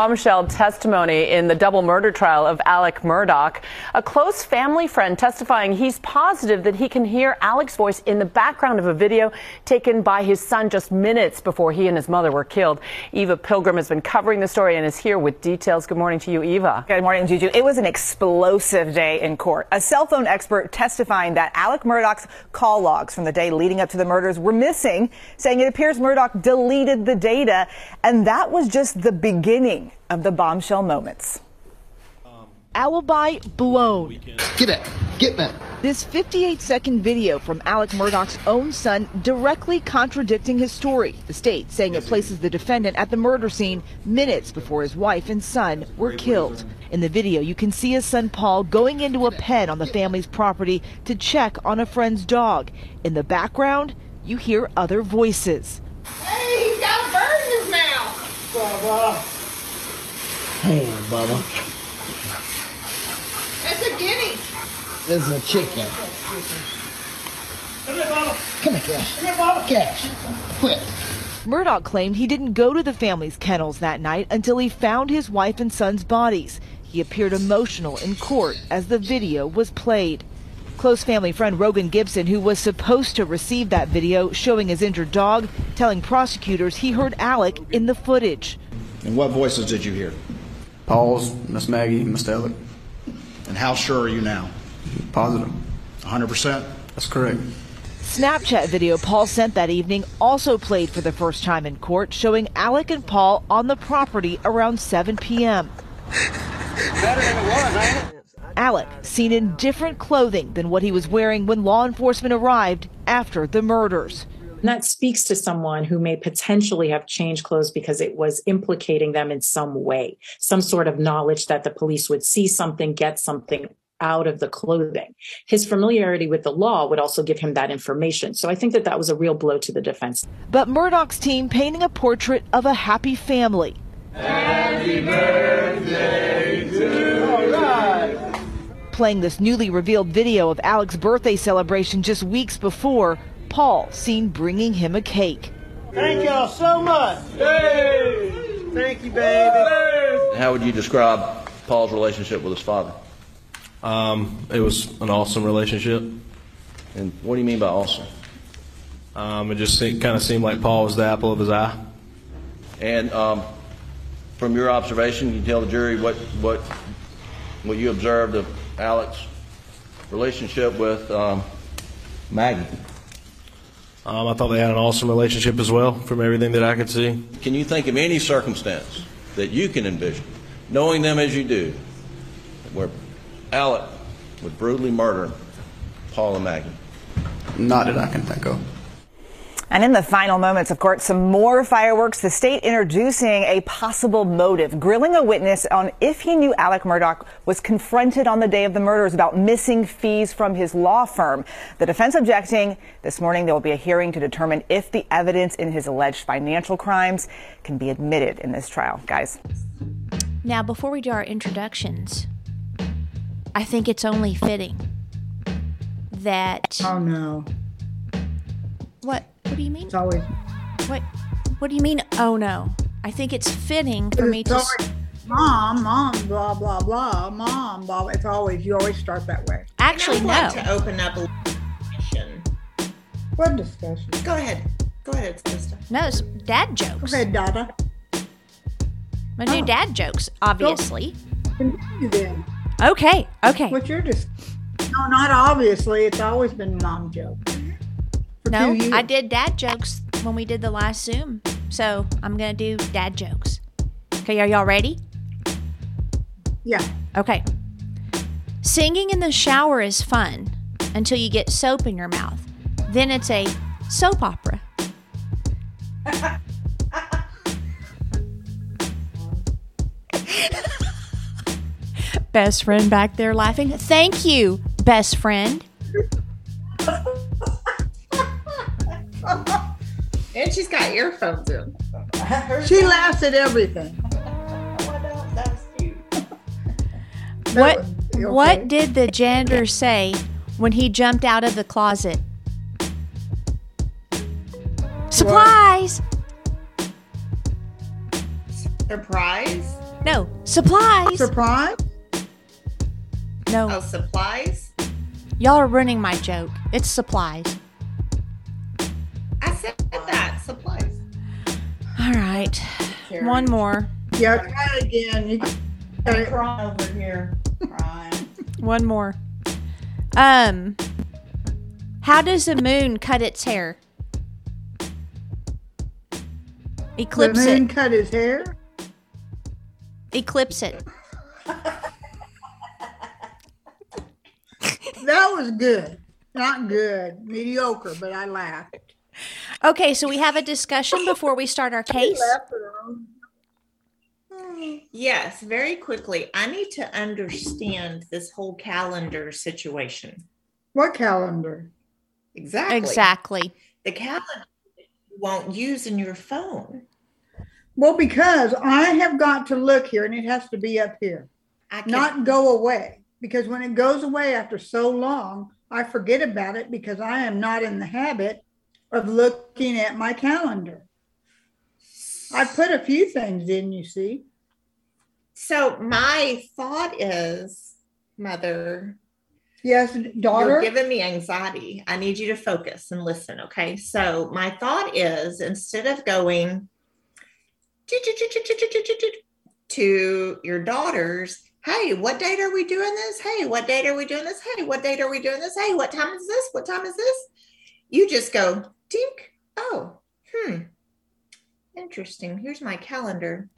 Bombshell testimony in the double murder trial of Alec Murdaugh. A close family friend testifying he's positive that he can hear Alec's voice in the background of a video taken by his son just minutes before he and his mother were killed. Eva Pilgrim has been covering the story and is here with details. Good morning to you, Eva. Good morning, Juju. It was an explosive day in court. A cell phone expert testifying that Alec Murdaugh's call logs from the day leading up to the murders were missing, saying it appears Murdaugh deleted the data, and that was just the beginning of the bombshell moments. Alibi blown. Get back. Get back. This 58 second video from Alec Murdaugh's own son directly contradicting his story. The state saying it places the defendant at the murder scene minutes before his wife and son were killed. In the video, you can see his son Paul going into a pen on the family's property to check on a friend's dog. In the background, you hear other voices. Hey, he's got a bird in his mouth. Bubba. Hey, Bubba. It's a guinea. This is a chicken. Come here, Bubba. Come here, Cash. Come here, Bubba. Cash. Quit. Murdaugh claimed he didn't go to the family's kennels that night until he found his wife and son's bodies. He appeared emotional in court as the video was played. Close family friend Rogan Gibson, who was supposed to receive that video showing his injured dog, telling prosecutors he heard Alec in the footage. And what voices did you hear? Paul's, Miss Maggie, Miss Alec. And how sure are you now? Positive. 100%? That's correct. Snapchat video Paul sent that evening also played for the first time in court, showing Alec and Paul on the property around 7 p.m. Better than it was, ain't it? Alec seen in different clothing than what he was wearing when law enforcement arrived after the murders. And that speaks to someone who may potentially have changed clothes because it was implicating them in some way, some sort of knowledge that the police would see something, get something out of the clothing. His familiarity with the law would also give him that information. So I think that that was a real blow to the defense. But Murdaugh's team painting a portrait of a happy family. Happy birthday to Playing this newly revealed video of Alec's birthday celebration just weeks before, Paul seen bringing him a cake. Thank y'all so much. Hey. Thank you, baby. How would you describe Paul's relationship with his father? Um, it was an awesome relationship. And what do you mean by awesome? Um, it just kind of seemed like Paul was the apple of his eye. And um, from your observation, can you tell the jury what what what you observed of Alec's relationship with um, Maggie? Um, I thought they had an awesome relationship as well, from everything that I could see. Can you think of any circumstance that you can envision, knowing them as you do, where Alec would brutally murder Paul and Maggie? Not that I can think of. And in the final moments of court, some more fireworks. The state introducing a possible motive, grilling a witness on if he knew Alec Murdaugh was confronted on the day of the murders about missing fees from his law firm. The defense objecting. This morning, there will be a hearing to determine if the evidence in his alleged financial crimes can be admitted in this trial. Guys. Now, before we do our introductions, I think it's only fitting that. Oh, no. What? What do you mean? It's always. What? What do you mean? Oh no! I think it's fitting for me It's to. always, Mom, mom, blah blah blah, mom, blah. It's always you always start that way. Actually, I'd no. like to open up a discussion. What discussion? Go ahead. Go ahead, sister. No, it's dad jokes. Okay, Dada. I do Oh. dad jokes, obviously. Continue then. Okay. Okay. What's your dis? No, not obviously. It's always been mom joke. No. I did dad jokes when we did the last Zoom, so I'm gonna do dad jokes. Okay, are y'all ready? Yeah. Okay. Singing in the shower is fun until you get soap in your mouth. Then it's a soap opera. best friend back there laughing. Thank you, best friend. And she's got earphones in. She laughs at everything. What okay? what did the janitor say when he jumped out of the closet? Supplies. Surprise? No, supplies. Surprise? No, Oh, supplies? y'all are ruining my joke. It's supplies. I. Supplies. All right, one more. Yeah, try it again. You can, Crying over here. Crying. One more. Um, how does the moon cut its hair? the Eclipse moon it. cut his hair. Eclipse it. That was good. Not good. Mediocre, but I laughed. Okay, so we have a discussion before we start our case. Yes, very quickly. I need to understand this whole calendar situation. What calendar? Exactly. Exactly. The calendar you won't use in your phone. Well, because I have got to look here and it has to be up here, I can, not go away. Because when it goes away after so long, I forget about it because I am not in the habit of looking at my calendar. I put a few things in, you see. So my thought is, mother, Yes, you're daughter. giving me anxiety. I need you to focus and listen. Okay. So my thought is instead of going to your daughters, hey, what date are we doing this? Hey, what date are we doing this? Hey, what date are we doing this? Hey, what time is this? What time is this? You just go, dink. Oh, hmm. Interesting. Here's my calendar.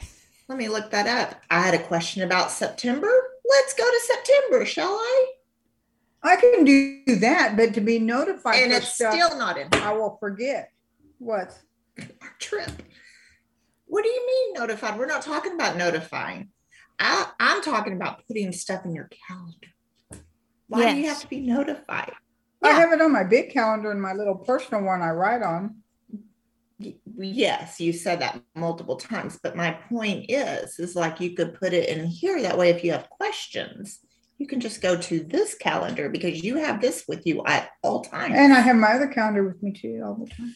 Let me look that up. I had a question about September. Let's go to September, shall I? I can do that, but to be notified And it's stuff, still not in I will forget. What? our trip. What do you mean notified? We're not talking about notifying. I, I'm talking about putting stuff in your calendar. Why do you have to be notified? I have it on my big calendar and my little personal one I write on. Yes, you said that multiple times, but my point is, is like you could put it in here. That way, if you have questions, you can just go to this calendar because you have this with you at all times. And I have my other calendar with me too all the time.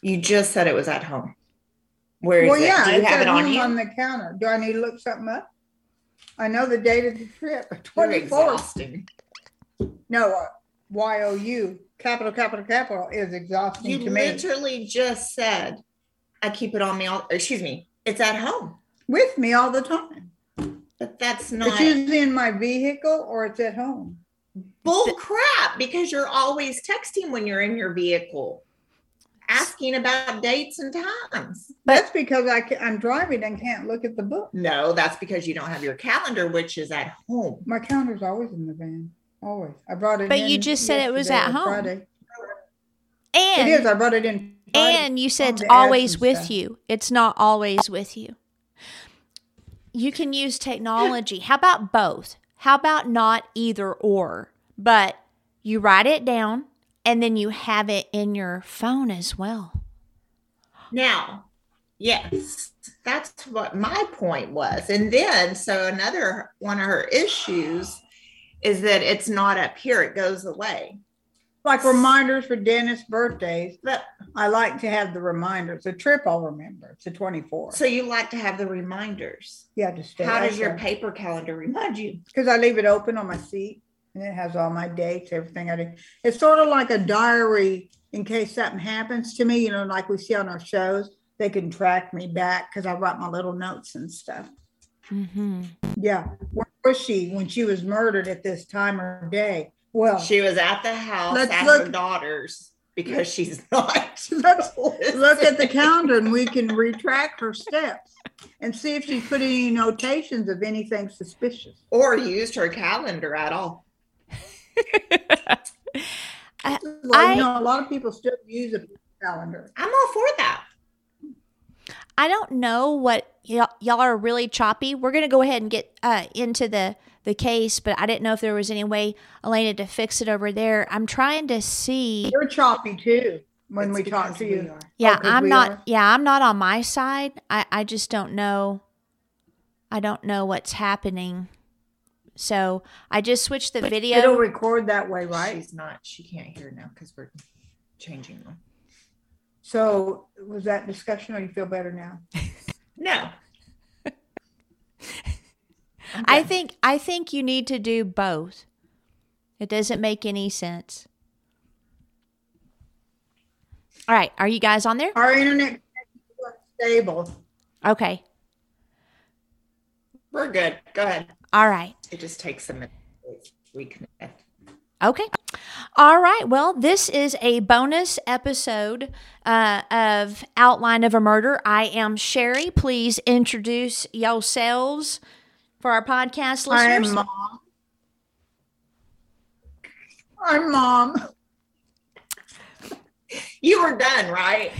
you just said it was at home. Where is well, it? yeah, Do you have it on you? on the counter. Do I need to look something up? I know the date of the trip, twenty fourth. No, uh, uh, Y O U, capital, capital, capital is exhausting You to me. literally just said, I keep it on me all, excuse me, it's at home. With me all the time. But that's not. It's usually in my vehicle or it's at home. bull crap because you're always texting when you're in your vehicle, asking about dates and times. That's because I can, I'm driving and can't look at the book. No, that's because you don't have your calendar, which is at home. My calendar's always in the van. Always. I brought it But in you just said it was at home. Friday. And it is. I brought it in. Friday. and you said it's always with stuff. you. It's not always with you. You can use technology. How about both? How about not either or, but you write it down and then you have it in your phone as well. Now, yes, that's what my point was. And then, so another one of her issues is that it's not up here, it goes away. Like reminders for dentist birthdays. But I like to have the reminders. The trip I'll remember. It's the 24th. so you like to have the reminders. yeah, to stay. How does your paper calendar remind you? Because I leave it open on my seat and it has all my dates, everything I do. It's sort of like a diary in case something happens to me, you know, like we see on our shows. They can track me back because I write my little notes and stuff. Mm-hmm. Yeah. Where was she when she was murdered at this time or day? Well, She was at the house Let's at look- her daughter's because she's not. let's look at the calendar and we can retract her steps and see if she put any notations of anything suspicious. or used her calendar at all. I, Well, I- you know, a lot of people still use a calendar. I'm all for that. I don't know what y'all, y'all are really choppy. We're gonna go ahead and get uh, into the the case, but I didn't know if there was any way Elena to fix it over there. I'm trying to see. You're choppy too when It's we talk to you. Yeah, Oh, 'cause I'm not. are? Yeah, I'm not on my side. I I just don't know. I don't know what's happening. So I just switched the video. It'll record that way, right? She's not. She can't hear now because we're changing them. So was that discussion or you feel better now? no. Okay. I think I think you need to do both. It doesn't make any sense. All right, are you guys on there? Our internet stable. Okay. We're good. Go ahead. All right. It just takes a minute to reconnect. Okay. All right. Well, this is a bonus episode uh, of Outline of a Murder. I am Sherry. Please introduce yourselves for our podcast listeners. I am mom. I'm mom. You were done, right?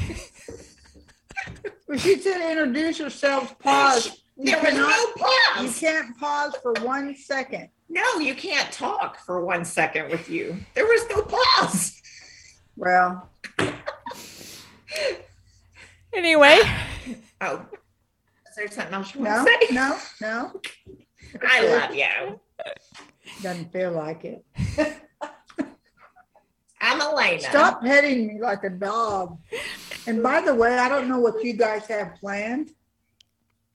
Well, she said introduce yourselves, pause. You There was no pause. You can't pause for one second. No, you can't talk for one second with you. There was no pause. Well, Anyway, Oh, is there something else you no, want to say? no, no. I love you. Doesn't feel like it. I'm Elena. Stop petting me like a dog. And by the way, I don't know what you guys have planned,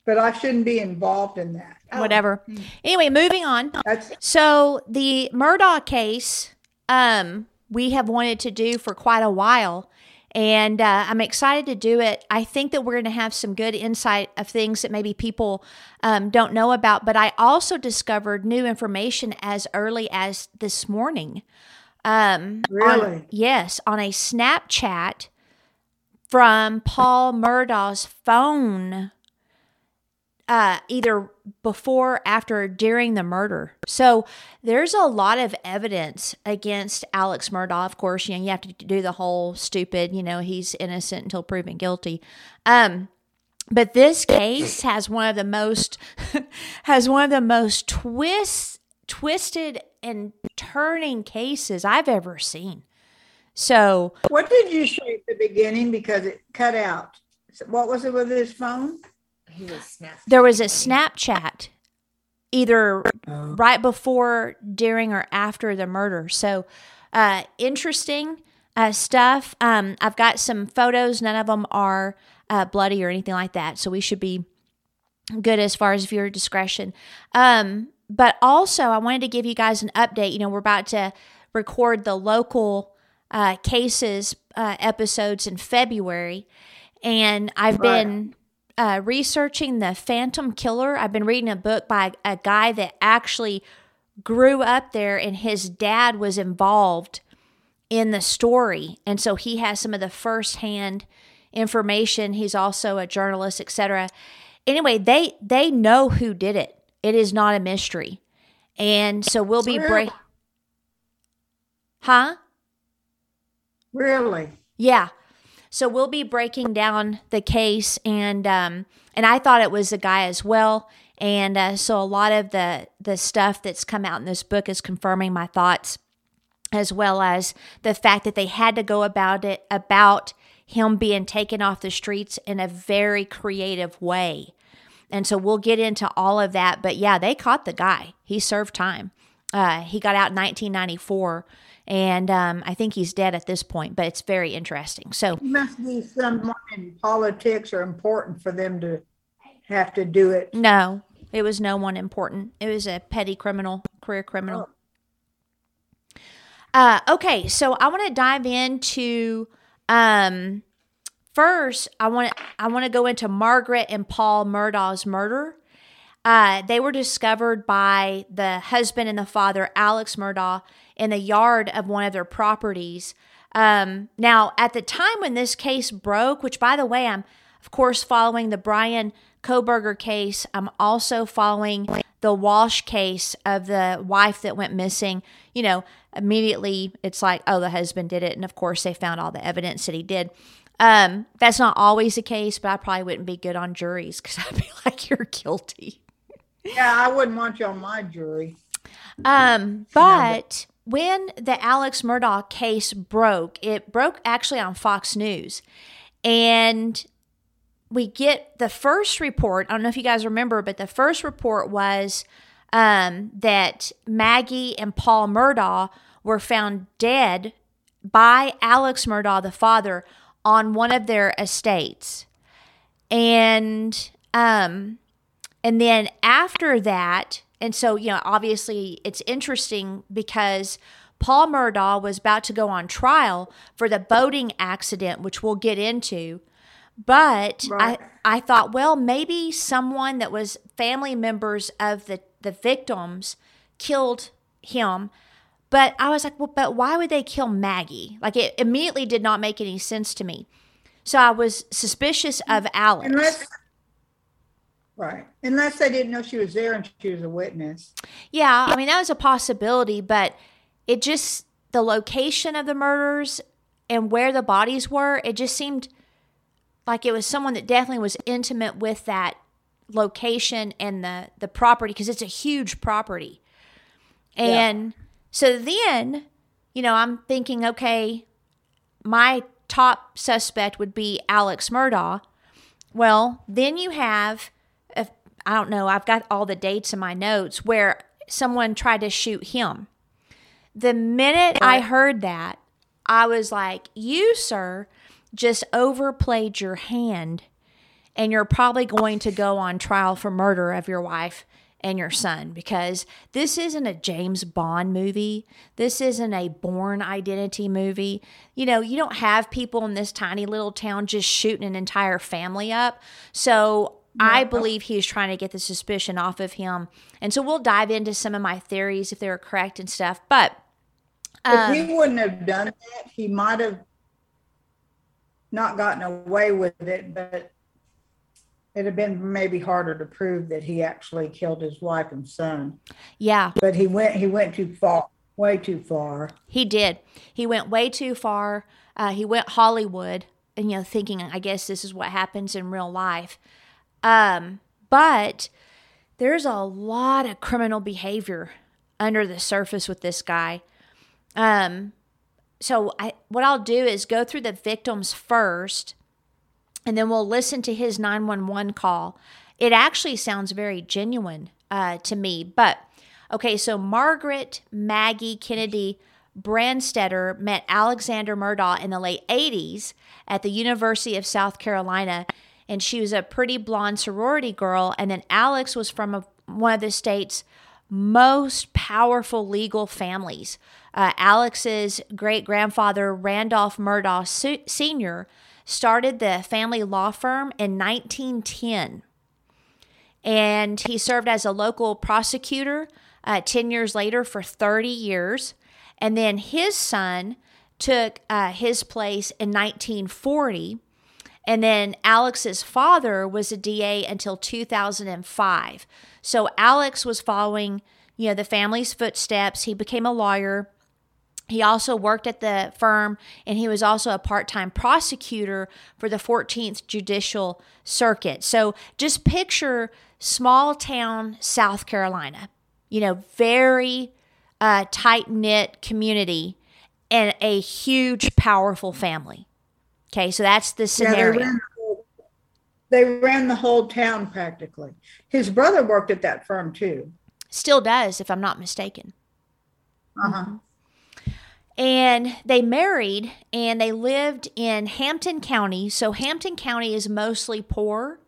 but I shouldn't be involved in that. whatever. Anyway, moving on. That's So the Murdaugh case, um, we have wanted to do for quite a while, and uh, I'm excited to do it. I think that we're going to have some good insight of things that maybe people um, don't know about. But I also discovered new information as early as this morning. Um, on- Really? yes, on a Snapchat from Paul Murdaugh's phone uh, either before, after, during the murder. So there's a lot of evidence against Alex Murdaugh. Of course, you know you have to do the whole stupid, you know, he's innocent until proven guilty. Um, but this case has one of the most has one of the most twist twisted and turning cases I've ever seen. So what did you say at the beginning because it cut out? What was it with his phone? He was snapped. there was a Snapchat either right before, during, or after the murder. So uh, interesting uh, stuff. Um, I've got some photos. None of them are uh, bloody or anything like that. So we should be good as far as viewer discretion. Um, but also, I wanted to give you guys an update. You know, we're about to record the local uh, cases uh, episodes in February, and I've Right. been uh, researching the Phantom Killer. I've been reading a book by a guy that actually grew up there, and his dad was involved in the story, and so he has some of the firsthand information. He's also a journalist, etc. Anyway, they they know who did it. It is not a mystery, and so we'll be break. Huh? Really? Yeah. So we'll be breaking down the case, and um, and I thought it was a guy as well, and uh, so a lot of the the stuff that's come out in this book is confirming my thoughts, as well as the fact that they had to go about it about him being taken off the streets in a very creative way, and so we'll get into all of that. But yeah, they caught the guy. He served time. Uh, he got out in 1994, and um, I think he's dead at this point. But it's very interesting. So It must be someone in politics or important for them to have to do it. no, it was no one important. It was a petty criminal, career criminal. Uh, okay, so I want to dive into um, first. I want to I want to go into Margaret and Paul Murdaugh's murder. Uh, they were discovered by the husband and the father, Alex Murdaugh, in the yard of one of their properties. Um, now, at the time when this case broke, which by the way, I'm of course following the Bryan Kohberger case, I'm also following the Walshe case of the wife that went missing. You know, immediately it's like, oh, the husband did it. And of course, they found all the evidence that he did. Um, that's not always the case, but I probably wouldn't be good on juries because I'd be like, you're guilty. Yeah, I wouldn't want you on my jury. Um, but when the Alex Murdaugh case broke, it broke actually on Fox News. And we get the first report. I don't know if you guys remember, but the first report was um, that Maggie and Paul Murdaugh were found dead by Alex Murdaugh, the father, on one of their estates. And um, and then after that, and so, you know, obviously it's interesting because Paul Murdaugh was about to go on trial for the boating accident, which we'll get into. But Right. I, I thought, well, maybe someone that was family members of the, the victims killed him. But I was like, well, but why would they kill Maggie? Like it immediately did not make any sense to me. So I was suspicious of Alex. Unless, right. Unless they didn't know she was there and she was a witness. Yeah, I mean that was a possibility, but it just the location of the murders and where the bodies were, it just seemed like it was someone that definitely was intimate with that location and the the property because it's a huge property. And so then, you know, I'm thinking, okay, my top suspect would be Alex Murdaugh. Well, then you have, I don't know, I've got all the dates in my notes where someone tried to shoot him. The minute I heard that, I was like, you, sir, just overplayed your hand, and you're probably going to go on trial for murder of your wife and your son because this isn't a James Bond movie. This isn't a Bourne Identity movie. You know, you don't have people in this tiny little town just shooting an entire family up. So I believe he's trying to get the suspicion off of him. And so we'll dive into some of my theories if they're correct and stuff. But If he wouldn't have done that, he might have not gotten away with it, but it'd have been maybe harder to prove that he actually killed his wife and son. yeah, But he went he went too far, way too far. He did. He went way too far. Uh, he went Hollywood, and you know, thinking, I guess this is what happens in real life. Um, but there's a lot of criminal behavior under the surface with this guy. Um, so I, what I'll do is go through the victims first, and then we'll listen to his 911 call. It actually sounds very genuine uh, to me. But okay, so Margaret Maggie Kennedy Branstetter met Alexander Murdaugh in the late 80s at the University of South Carolina, and she was a pretty blonde sorority girl. And then Alex was from a, one of the state's most powerful legal families. Uh, Alex's great grandfather, Randolph Murdaugh Su- Sr., started the family law firm in 1910. And he served as a local prosecutor uh, 10 years later for 30 years. And then his son took uh, his place in 1940. And then Alex's father was a DA until 2005. So Alex was following, you know, the family's footsteps. He became a lawyer. He also worked at the firm and he was also a part time prosecutor for the 14th Judicial Circuit. So just picture small town South Carolina, you know, very uh, tight knit community and a huge, powerful family. Okay, so that's the Yeah, they scenario. ran, they ran the whole town practically. His brother worked at that firm too. Still does, if I'm not mistaken. Uh huh. And they married and they lived in Hampton County. So Hampton County is mostly poor,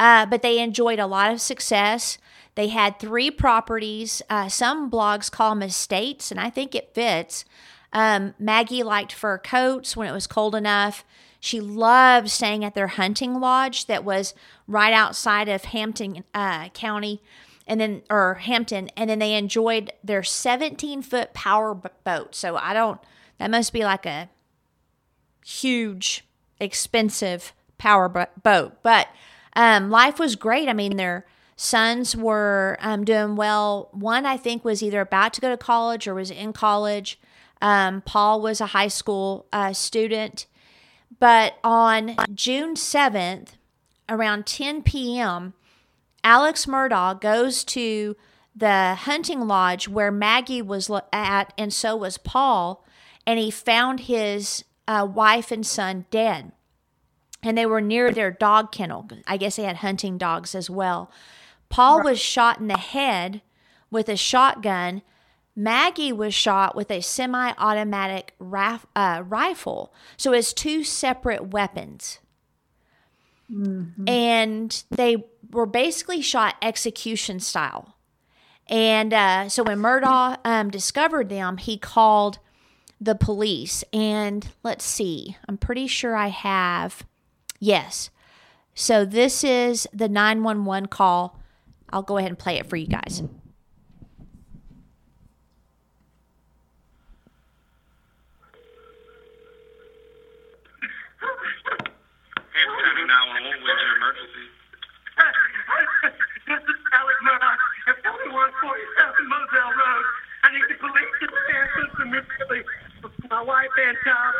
uh, but they enjoyed a lot of success. They had three properties. Uh, some blogs call them estates, and I think it fits. Um, Maggie liked fur coats when it was cold enough. She loved staying at their hunting lodge that was right outside of Hampton uh, County and then or Hampton, and then they enjoyed their 17 foot power boat. So I don't. That must be like a huge, expensive power boat. But um, life was great. I mean, their sons were um, doing well. One, I think, was either about to go to college or was in college. Um, Paul was a high school uh, student. But on June 7th, around 10 p.m., Alex Murdaugh goes to the hunting lodge where Maggie was at, and so was Paul, and he found his uh, wife and son dead. And they were near their dog kennel. I guess they had hunting dogs as well. Paul was shot in the head with a shotgun. Maggie was shot with a semi automatic raf- uh, rifle. So it's two separate weapons and they were basically shot execution style. And uh, so when Murdaugh um, discovered them, he called the police. And let's see, I'm pretty sure I have. Yes. So this is the 911 call. I'll go ahead and play it for you guys. Hampton County 911, what's your emergency? This at 4147 Moselle Road. I need the police to assist immediately. My wife and child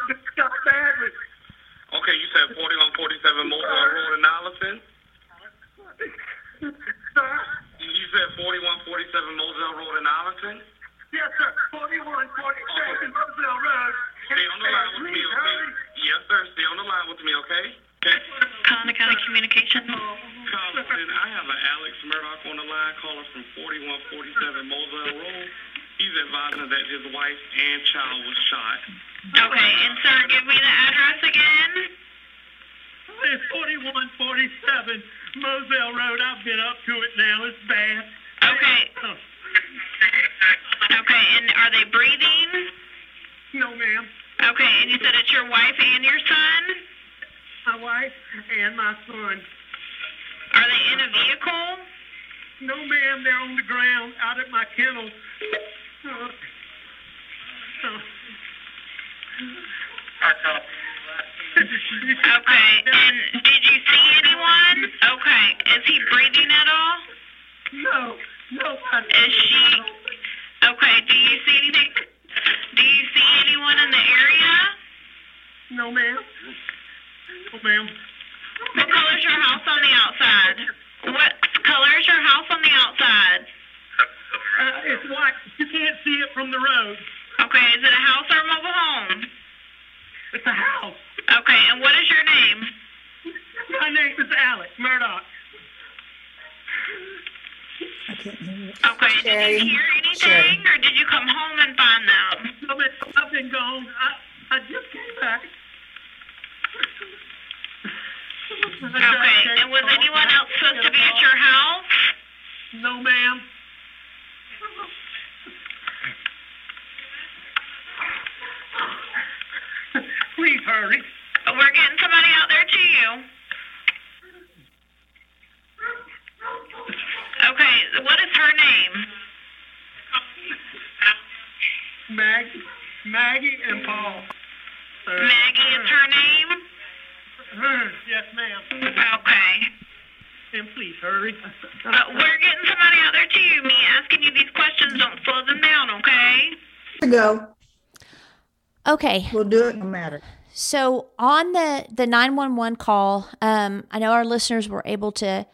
Okay. We'll do it no matter. So on the the 911 call, um, I know our listeners were able to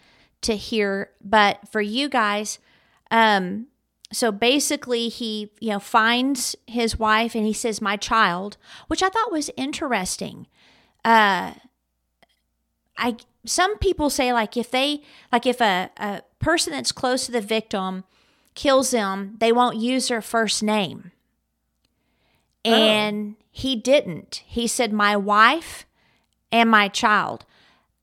to hear, but for you guys, um, so basically he you know finds his wife and he says my child, which I thought was interesting. Uh, I some people say like if they like if a, a person that's close to the victim kills them, they won't use their first name. And he didn't. He said my wife and my child.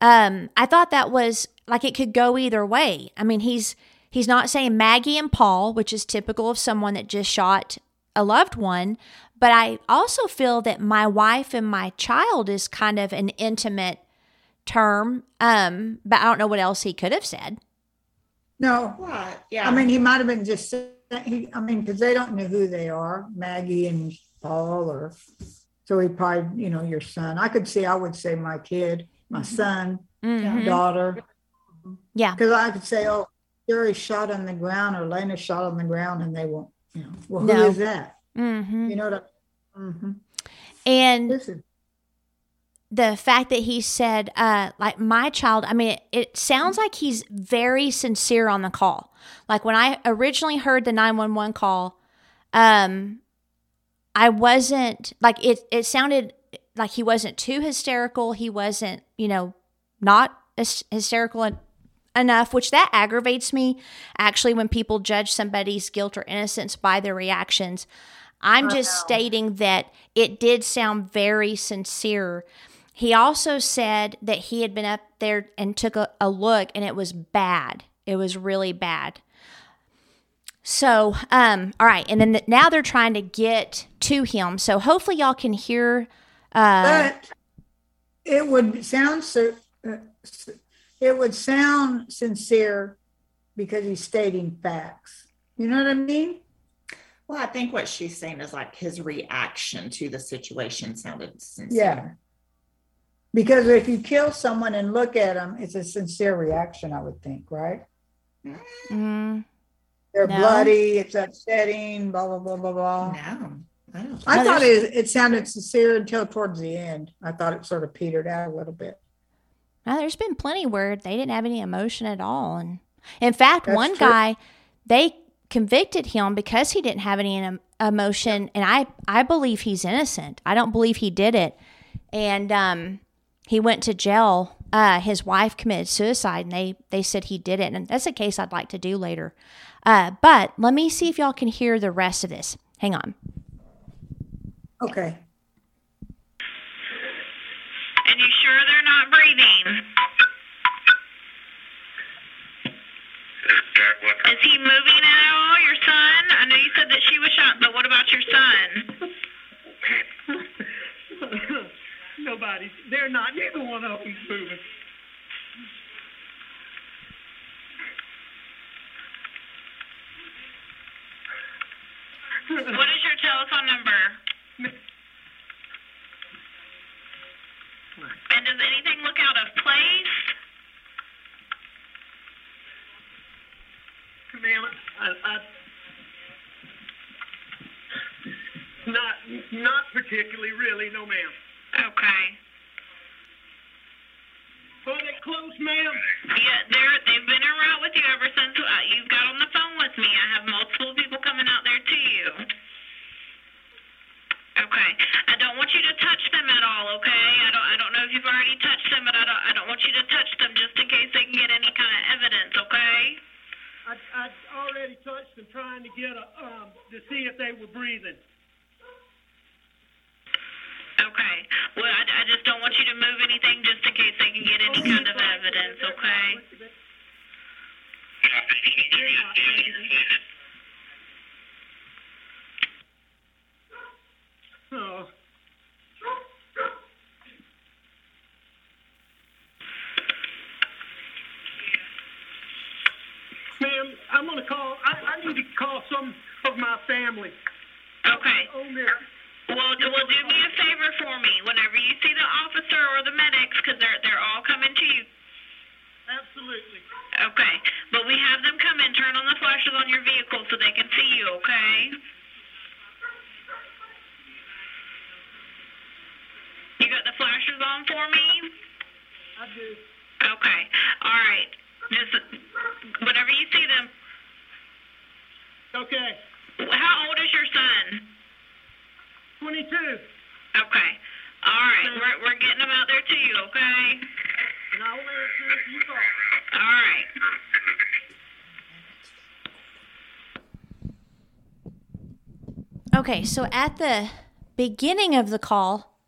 Um, I thought that was like it could go either way. I mean, he's he's not saying Maggie and Paul, which is typical of someone that just shot a loved one, but I also feel that my wife and my child is kind of an intimate term. Um, but I don't know what else he could have said. No. What? Yeah. I mean, he might have been just, he, I mean, because they don't know who they are, Maggie and Paul, or so he probably, you know, your son. I could see, I would say my kid, my son, Mhm. daughter. Yeah. Because I could say, oh, Jerry shot on the ground or Lena shot on the ground, and they won't, you know, well, who is No. that? Mm-hmm. You know what I mm-hmm. And Listen. the fact that he said, uh, like my child, I mean, it, it sounds like he's very sincere on the call. Like when I originally heard the 911 call, um, I wasn't like it, it sounded like he wasn't too hysterical. He wasn't, you know, not hysterical en- enough, which that aggravates me actually when people judge somebody's guilt or innocence by their reactions. I'm just stating that it did sound very sincere. He also said that he had been up there and took a, a look and it was bad. It was really bad. So, um, all right, and then th- now they're trying to get to him. So hopefully y'all can hear. Uh, But it would sound so, uh, it would sound sincere because he's stating facts. You know what I mean? Well, I think what she's saying is like his reaction to the situation sounded sincere. Yeah. Because if you kill someone and look at them, it's a sincere reaction, I would think, right? mm, They're No. bloody, it's upsetting, blah, blah, blah, blah, blah. No. I I No, thought it, it sounded sincere until towards the end. I thought it sort of petered out a little bit. now, there's been plenty where they didn't have any emotion at all, and in fact, That's one true. guy they convicted him because he didn't have any emotion, and I I believe he's innocent. I don't believe he did it, and um, he went to jail. Uh, his wife committed suicide, and they they said he did it, and that's a case I'd like to do later. Uh, but let me see if y'all can hear the rest of this. Hang on. Okay. And you sure they're not breathing? Is he moving at all, your son? I know you said that she was shot, but what about your son? Nobody. They're not. Neither one of them's moving. What is your telephone number? And does anything look out of place? Ma'am, I, I, not, not particularly, really, no, ma'am. Okay. Are they close, ma'am? Yeah, they're they've been en route with you ever since uh, you got on the phone with me. I have multiple people coming out there to you. Okay. I don't want you to touch them at all. Okay. I don't I don't know if you've already touched them, but I don't I don't want you to touch them just in case they can get any kind of evidence. Okay. I, I already touched them trying to get a, um, to see if they were breathing. Okay. Well, I, I just don't want you to move anything just in case they can get any kind of evidence. Okay. Oh. Ma'am, I'm gonna call, I, I need to call some of my family. Okay. On this. Well, well, do me a favor for me. Whenever you see the officer or the medics, because they're they're all coming to you. Absolutely. Okay. But we have them come in, turn on the flashes on your vehicle so they can see you. Okay. You got the flashers on for me? I do. Okay. All right. Just whenever you see them. Okay. How old is your son? 22. Okay. All right. We're we're getting them out there to you. Okay. And I'll answer if you call. All right. Okay, so at the beginning of the call,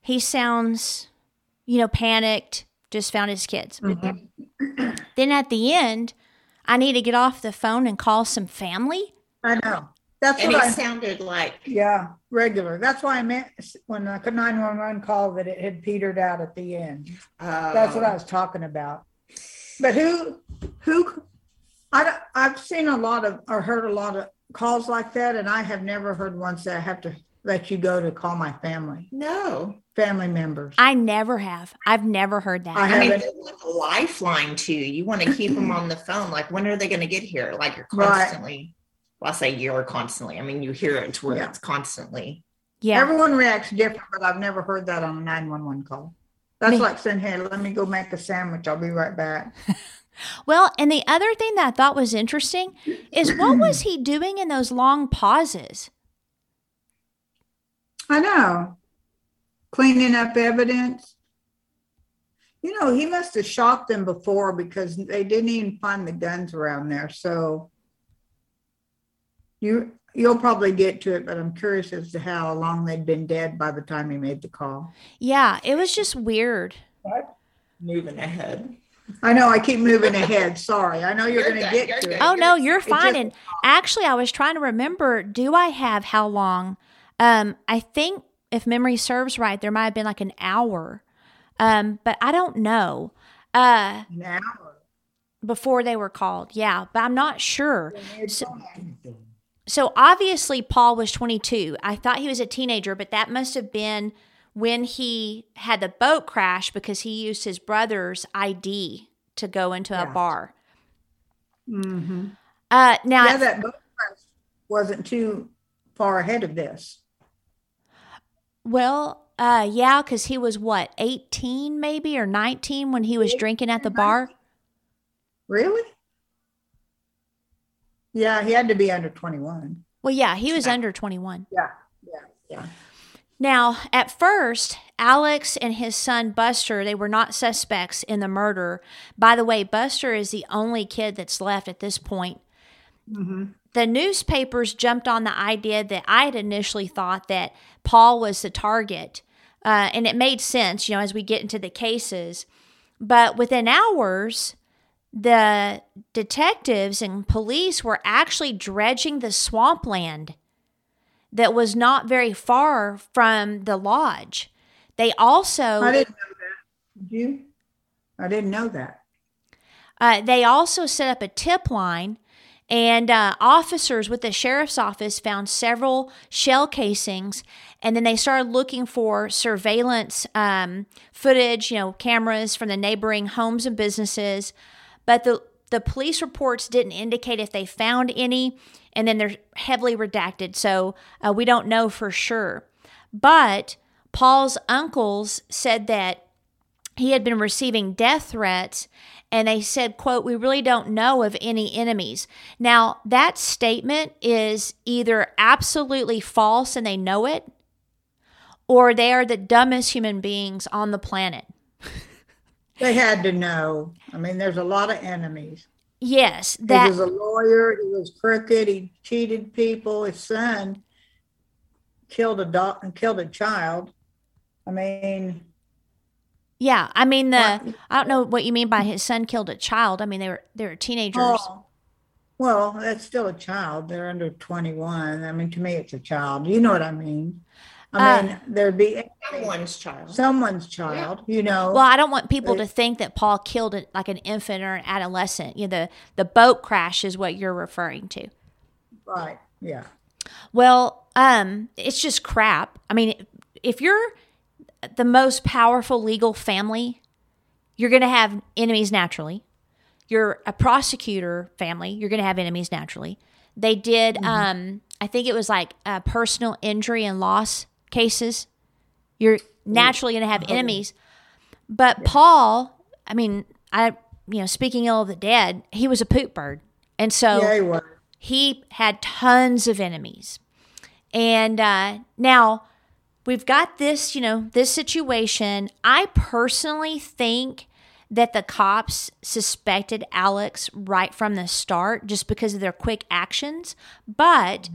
he sounds, you know, panicked, just found his kids. Mm-hmm. then at the end, I need to get off the phone and call some family. I know. That's And what it I sounded like Yeah, regular. That's why I meant s- when the 911 call that it had petered out at the end. That's what I oh. was talking about. But who, who, I, don't- I've seen a lot of, or heard a lot of calls like that, and I have never heard ones that I have to let you go to call my family, no. family members. I never have. I've never heard that. I I mean, haven't. it's a lifeline too. You want to keep them on the phone. Like, when are they going to get here? Like, you're Right. Constantly. Well, I say you're constantly. I mean, you hear it to where Yeah. it's constantly. yeah. Everyone reacts different, but I've never heard that on a 911 call. That's Me- like saying, hey, let me go make a sandwich. I'll be right back. Well, and the other thing that I thought was interesting is what was he doing in those long pauses? I know. Cleaning up evidence. You know, he must have shot them before because they didn't even find the guns around there. So you you'll probably get to it, but I'm curious as to how long they'd been dead by the time he made the call. Yeah, it was just weird. What? Moving ahead. I know I keep moving ahead. Sorry. I know you're, You're going to good, get you're to good. it. Oh no, you're fine. just- and actually, I was trying to remember. Do I have how long? Um, I think if memory serves right, there might have been like an hour. Um, but I don't know. Uh, An hour. before they were called, yeah, but I'm not sure. So, so obviously, Paul was 22. I thought he was a teenager, but that must have been when he had the boat crash because he used his brother's ID to go into a bar. Mm-hmm. Uh, now, Yeah, that boat crash wasn't too far ahead of this. Well, uh, yeah, because he was what, 18 maybe or 19 when he was drinking at the bar? Really? Yeah, he had to be under 21. Well, yeah, he was under 21. Yeah, yeah, yeah. Now, at first, Alex and his son Buster, they were not suspects in the murder. By the way, Buster is the only kid that's left at this point. Mm-hmm. The newspapers jumped on the idea that I had initially thought that Paul was the target. Uh, and it made sense, you know, as we get into the cases. But within hours, the detectives and police were actually dredging the swampland that was not very far from the lodge. They also I didn't know that. Did you? I didn't know that. Uh, they also set up a tip line, and uh, officers with the sheriff's office found several shell casings. And then they started looking for surveillance um, footage, you know, cameras from the neighboring homes and businesses. But the the police reports didn't indicate if they found any, and then they're heavily redacted, so uh, we don't know for sure. But Paul's uncles said that he had been receiving death threats and they said quote we really don't know of any enemies. Now that statement is either absolutely false and they know it or they are the dumbest human beings on the planet They had to know. I mean, there's a lot of enemies. yes that he was a lawyer. He was crooked. He cheated people. His son killed a dog and killed a child. I mean, yeah i mean the i don't know what you mean by his son killed a child i mean they were they were teenagers oh, well, that's still a child. They're under 21. I mean, to me, it's a child. You know what I mean? I Uh, mean, there'd be Someone's child. someone's child. You know. Well, I don't want people They- to think that Paul killed it like an infant or an adolescent. You know, the the boat crash is what you're referring to. right. Yeah. Well, um, it's just crap. I mean, if you're the most powerful legal family, you're going to have enemies naturally. You're a prosecutor family, you're going to have enemies naturally. They did, um, I think it was like uh, personal injury and loss cases. You're naturally going to have enemies. But Paul, I mean, I, you know, speaking ill of the dead, he was a poop bird. And so yeah, he he had tons of enemies. And uh, now we've got this, you know, this situation. I personally think that the cops suspected Alex right from the start just because of their quick actions. But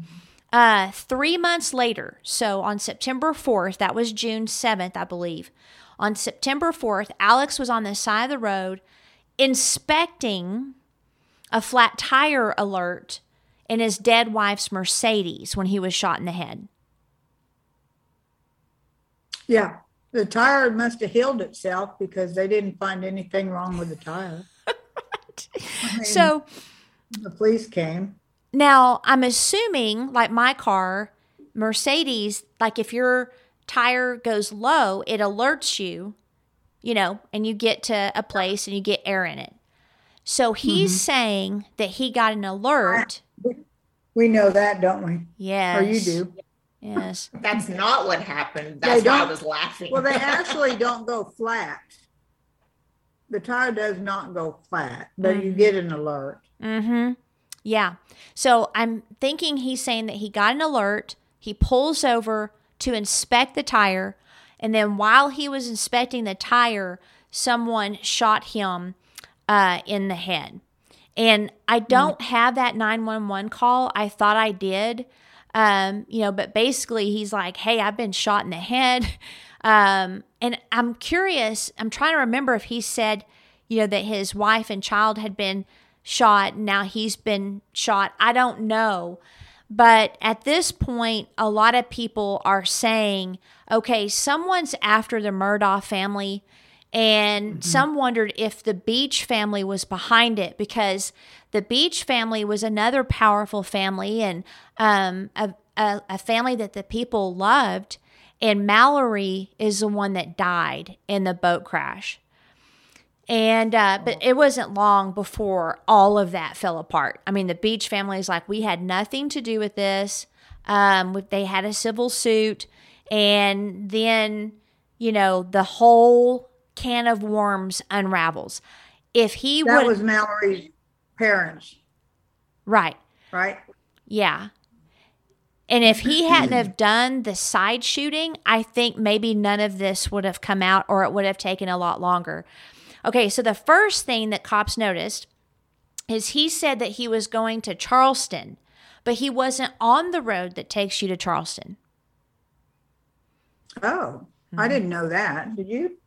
uh, three months later, so on September 4th, that was June 7th, I believe. On September 4th, Alex was on the side of the road inspecting a flat tire alert in his dead wife's Mercedes when he was shot in the head. Yeah. The tire must have healed itself because they didn't find anything wrong with the tire. I mean, So the police came. Now I'm assuming, like my car, Mercedes, like if your tire goes low, it alerts you, you know, and you get to a place and you get air in it. So he's saying that he got an alert. We know that, don't we? Yes. Or you do. Yes. That's not what happened. That's why I was laughing. Well, they actually don't go flat. The tire does not go flat, but you get an alert. Mm-hmm. Yeah. So I'm thinking he's saying that he got an alert. He pulls over to inspect the tire. And then while he was inspecting the tire, someone shot him uh, in the head. And I don't have that 911 call. I thought I did. Um, you know, but basically he's like, hey, I've been shot in the head. Um, and I'm curious, I'm trying to remember if he said you know, that his wife and child had been shot. Now he's been shot. I don't know. But at this point, a lot of people are saying, okay, someone's after the Murdaugh family. And some wondered if the Beach family was behind it because the Beach family was another powerful family and um, a, a, a family that the people loved. And Mallory is the one that died in the boat crash. And uh, but it wasn't long before all of that fell apart. I mean, the Beach family is like, we had nothing to do with this. Um, they had a civil suit, and then you know the whole can of worms unravels. If he That would, was Mallory's parents, right, right? yeah. And if he hadn't have done the side shooting, I think maybe none of this would have come out or it would have taken a lot longer. Okay, so the first thing that cops noticed is he said that he was going to Charleston, but he wasn't on the road that takes you to Charleston. Oh, I didn't know that. Did you?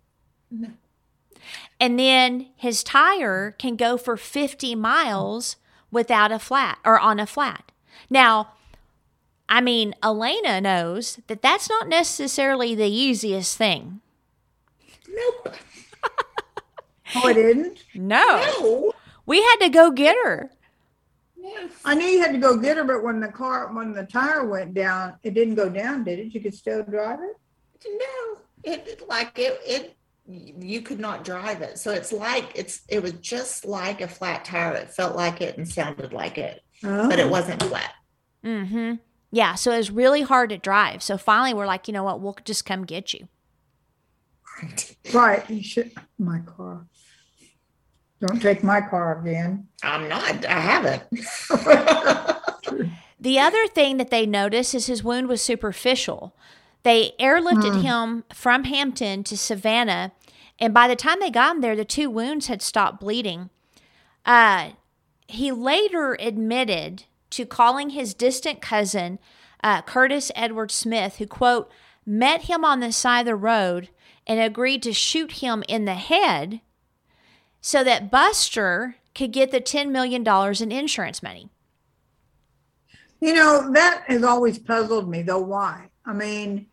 And then his tire can go for 50 miles without a flat or on a flat. Now, I mean, Elena knows that that's not necessarily the easiest thing. Oh, it didn't. No. We had to go get her. Yes. I knew you had to go get her, but when the car, when the tire went down, it didn't go down, did it? You could still drive it. No, it it- like it it you could not drive it. So it's like it's it was just like a flat tire. It felt like it and sounded like it, but it Oh. wasn't flat. Mm-hmm. Yeah, so it was really hard to drive. So finally, we're like, you know what? We'll just come get you. Right. You should. My car. Don't take my car again. I'm not. I haven't. The other thing that they noticed is his wound was superficial. They airlifted Hmm. him from Hampton to Savannah, and by the time they got him there, the two wounds had stopped bleeding. Uh, he later admitted to calling his distant cousin, uh, Curtis Edward Smith, who, quote, met him on the side of the road and agreed to shoot him in the head so that Buster could get the $10 million in insurance money. You know, that has always puzzled me, though. Why? I mean,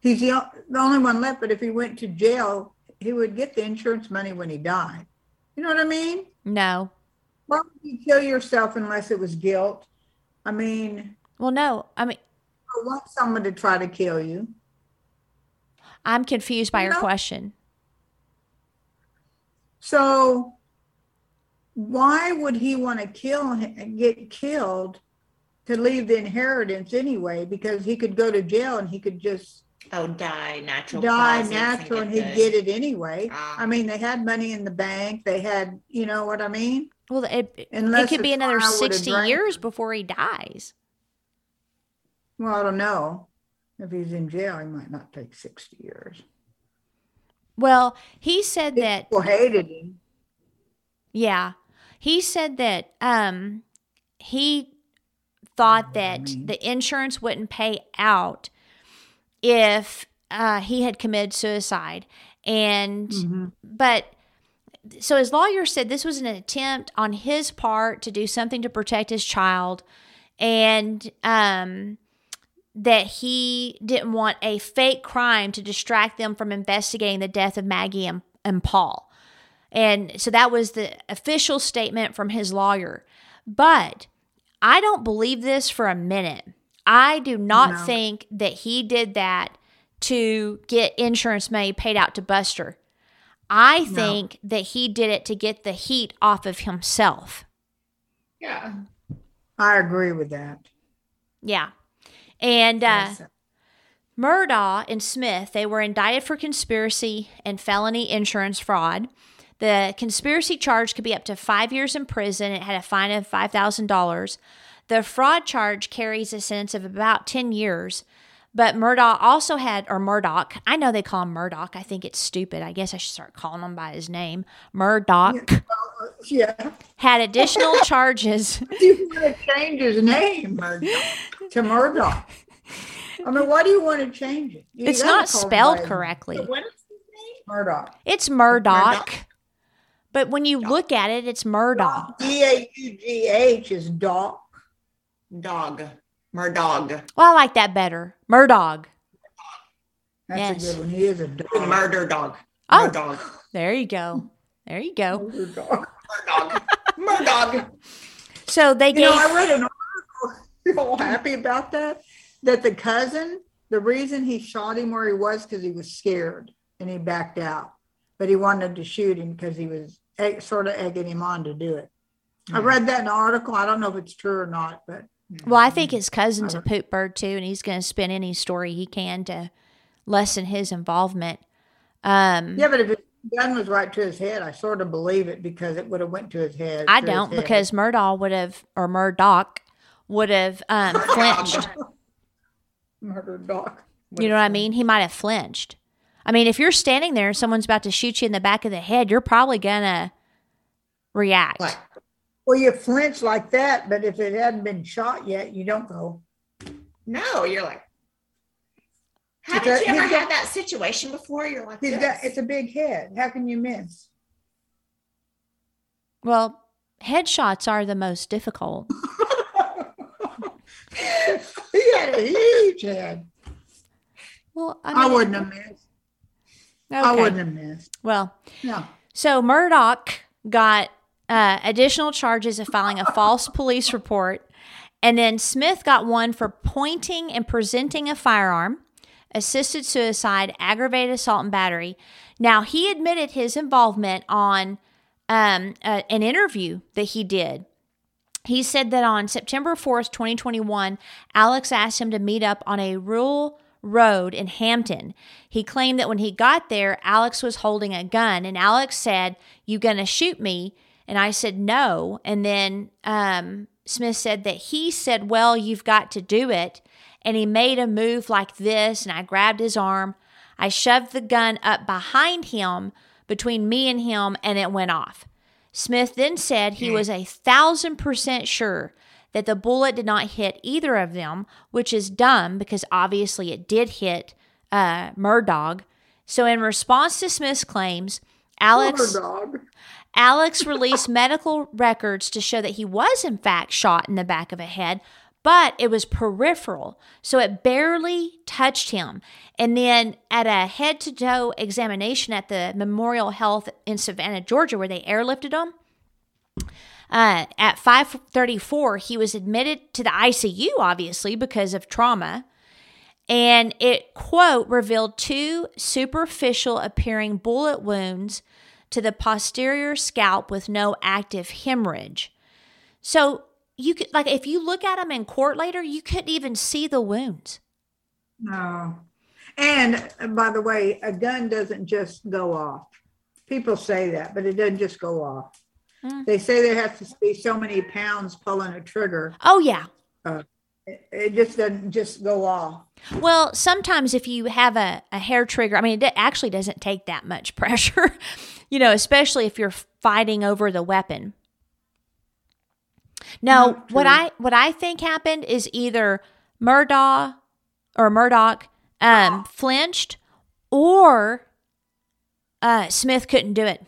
he's the, the only one left, but if he went to jail, he would get the insurance money when he died. You know what I mean? No. Why would you kill yourself unless it was guilt? I mean, Well, no. I mean, I want someone to try to kill you. I'm confused by your No. question. So why would he want to kill him, get killed to leave the inheritance anyway? Because he could go to jail and he could just Oh, die natural. die causes natural and get he'd the- get it anyway. Ah. I mean, they had money in the bank. They had, you know what I mean? Well, it, it could be another 60 drank years before he dies. Well, I don't know. If he's in jail, he might not take 60 years. Well, he said that, People hated him. yeah, he said that um, he thought that the insurance wouldn't pay out if uh, he had committed suicide. And, but, so his lawyer said this was an attempt on his part to do something to protect his child and um, that he didn't want a fake crime to distract them from investigating the death of Maggie and, and Paul. And so that was the official statement from his lawyer. But I don't believe this for a minute. I do not No. think that he did that to get insurance money paid out to Buster. I think that he did it to get the heat off of himself. Yeah. I agree with that. Yeah. And uh, Yes. Murdaugh and Smith, they were indicted for conspiracy and felony insurance fraud. The conspiracy charge could be up to five years in prison. It had a fine of $5,000. The fraud charge carries a sentence of about 10 years. But Murdaugh also had, or Murdoch, I know they call him Murdoch. I think it's stupid. I guess I should start calling him by his name. Murdoch Yeah. had additional charges. Do you want to change his name to Murdoch? I mean, why do you want to change it? You It's not spelled by his- correctly. What is his name? Murdoch. It's Murdoch. But when you look at it, it's Murdoch. D A U G H is dog. Dog. Murdog. Well, oh, I like that better. Murdoch. That's Yes. a good one. He is a dog. Murder dog. Oh. Murdog. There you go. There you go. Murdog. Murdog. So they get You gave. know, I read an article. You're happy about that. That the cousin, the reason he shot him where he was because he was scared and he backed out, but he wanted to shoot him because he was egg, sort of egging him on to do it. I read that in an article. I don't know if it's true or not, but Well, I think his cousin's a poop bird too, and he's going to spin any story he can to lessen his involvement. Um, yeah. But if his gun was right to his head, I sort of believe it because it would have went to his head. I don't head. because Murdoch would have, or Murdoch would have um, flinched. dog. You know what I mean? He might have flinched. I mean, if you're standing there and someone's about to shoot you in the back of the head, you're probably gonna react. Well, you flinch like that, but if it hadn't been shot yet, you don't go. No, you're like, haven't got- you ever he's got- had that situation before? You're like, He's this. got, it's a big head. How can you miss? Well, headshots are the most difficult. He had a huge head. Well, I, I, wouldn't have missed. I wouldn't have missed. Well, No. So Murdaugh got uh, additional charges of filing a false police report, and then Smith got one for pointing and presenting a firearm, assisted suicide, aggravated assault and battery. Now he admitted his involvement on um, an interview that he did. He said that on September 4th, 2021, Alex asked him to meet up on a rural road in Hampton. He claimed that when he got there, Alex was holding a gun, and Alex said, You gonna shoot me? And I said, No. And then um, Smith said that he said, Well, you've got to do it. And he made a move like this, and I grabbed his arm. I shoved the gun up behind him, between me and him, and it went off. Smith then said he was a thousand percent sure that the bullet did not hit either of them, which is dumb because obviously it did hit uh, Murdaugh. So, in response to Smith's claims, Alex. Alex released medical records to show that he was in fact shot in the back of a head, but it was peripheral, so it barely touched him. And then at a head-to-toe examination at the Memorial Health in Savannah, Georgia, where they airlifted him, uh, at 5:34, he was admitted to the ICU, obviously because of trauma. And it, quote, revealed two superficial appearing bullet wounds to the posterior scalp with no active hemorrhage. So you could, like, if you look at him in court later, you couldn't even see the wounds. No. And uh, by the way, a gun doesn't just go off. People say that, but it doesn't just go off. Hmm. They say there has to be so many pounds pulling a trigger. Oh, yeah. Uh, it, it just doesn't just go off. Well, sometimes if you have a, a hair trigger, I mean, it actually doesn't take that much pressure, you know, especially if you're fighting over the weapon. No, what I what I think happened is either Murdoch or Murdoch um, flinched, or uh, Smith couldn't do it,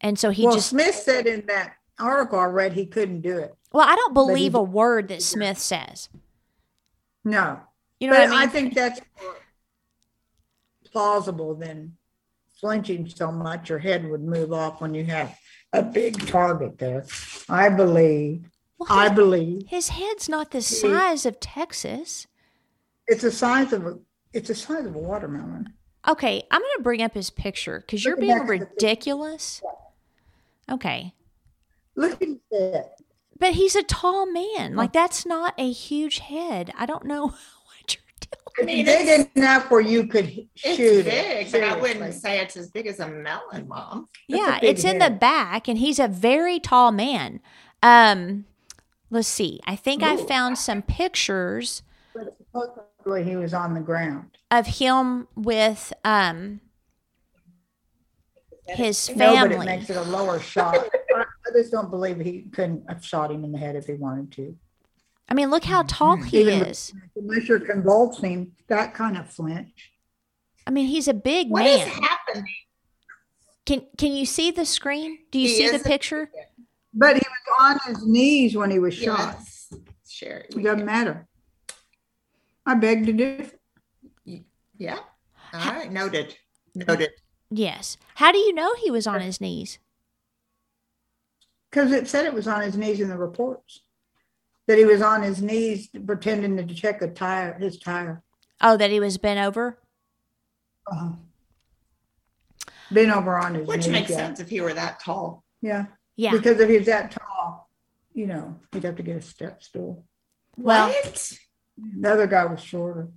and so he well, just. Smith said in that article I read he couldn't do it. Well, I don't believe a word that Smith says. No. You know but what I mean? think that's more plausible than flinching so much your head would move off when you have a big target there. I believe. I believe His head's not the size of Texas. it's the size of a it's the size of a watermelon. Okay, I'm going to bring up his picture because you're being ridiculous. Okay. Look at that. But he's a tall man. Like, that's not a huge head. I don't know. I mean, big enough where you could It's shoot big, it. but I wouldn't seriously. say it's as big as a melon, Mom. yeah, it's in the back, and he's a very tall man. Um, let's see. I think I found some pictures But supposedly he was on the ground. of him with um his No, but it makes it a lower shot. I I just don't believe he couldn't have shot him in the head if he wanted to. I mean, look how tall mm-hmm. he Even is. Unless you're convulsing, that kind of flinch. I mean, he's a big What is man. happening? Can Can you see the screen? Do you He see the is- picture? But he was on his knees when he was shot. Yes. Sherry. It doesn't matter. I beg to differ. Yeah. All right. Noted. Noted. Yes. How do you know he was on his knees? Because it said it was on his knees in the reports. That he was on his knees pretending to check a tire, his tire. Oh, that he was bent over. Uh-huh. Been over on his knees. Which knees. makes yeah. sense if he were that tall. Yeah. Yeah. Because if he's that tall, you know, he'd have to get a step stool. Well- what? The other guy was shorter.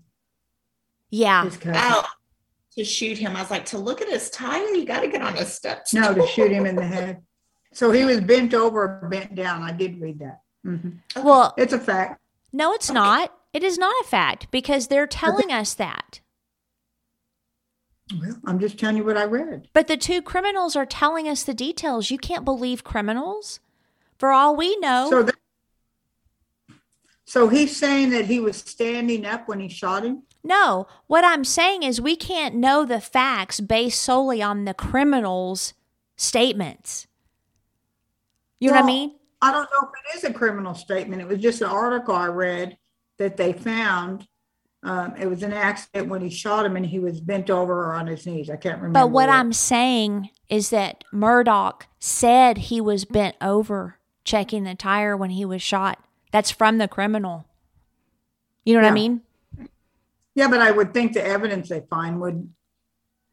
Yeah. His cousin. Oh, to shoot him. I was like, to look at his tire, you got to get on his steps. No, to shoot him in the head. So he was bent over bent down. I did read that. Mhm. Well, It's a fact. no, it's not. It is not a fact because they're telling us that. Well, I'm just telling you what I read. But the two criminals are telling us the details. You can't believe criminals. For all we know, So that, so he's saying that he was standing up when he shot him. no. What I'm saying is we can't know the facts based solely on the criminals' statements. You know what I mean? I don't know if it is a criminal statement. It was just an article I read that they found. Um, it was an accident when he shot him and he was bent over or on his knees. I can't remember. But what which. I'm saying is that Murdaugh said he was bent over checking the tire when he was shot. That's from the criminal. You know what I mean? Yeah, but I would think the evidence they find would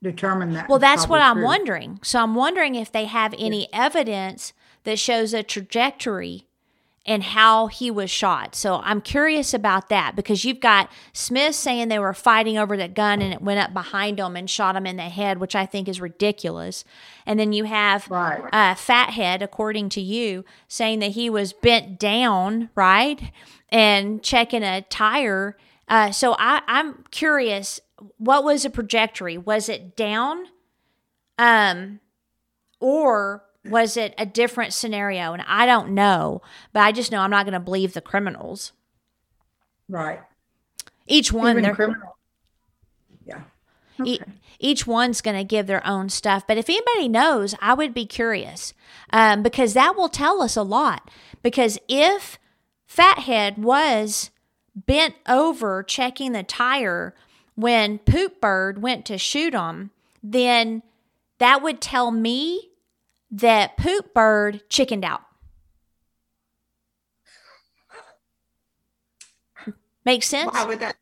determine that. Well, that's what probably I'm wondering. So I'm wondering if they have any evidence that shows a trajectory and how he was shot. So I'm curious about that because you've got Smith saying they were fighting over the gun and it went up behind him and shot him in the head, which I think is ridiculous. And then you have uh, Fathead, according to you, saying that he was bent down, right, and checking a tire. Uh, so I, I'm curious, what was the trajectory? Was it down? Um, or was it a different scenario? And I don't know, but I just know I'm not going to believe the criminals. Right. Each one, Even they're criminal. Yeah. E- each one's going to give their own stuff. But if anybody knows, I would be curious um, because that will tell us a lot. Because if Fathead was bent over checking the tire when Poop Bird went to shoot him, then that would tell me that Poop Bird chickened out. Makes sense? Why would that?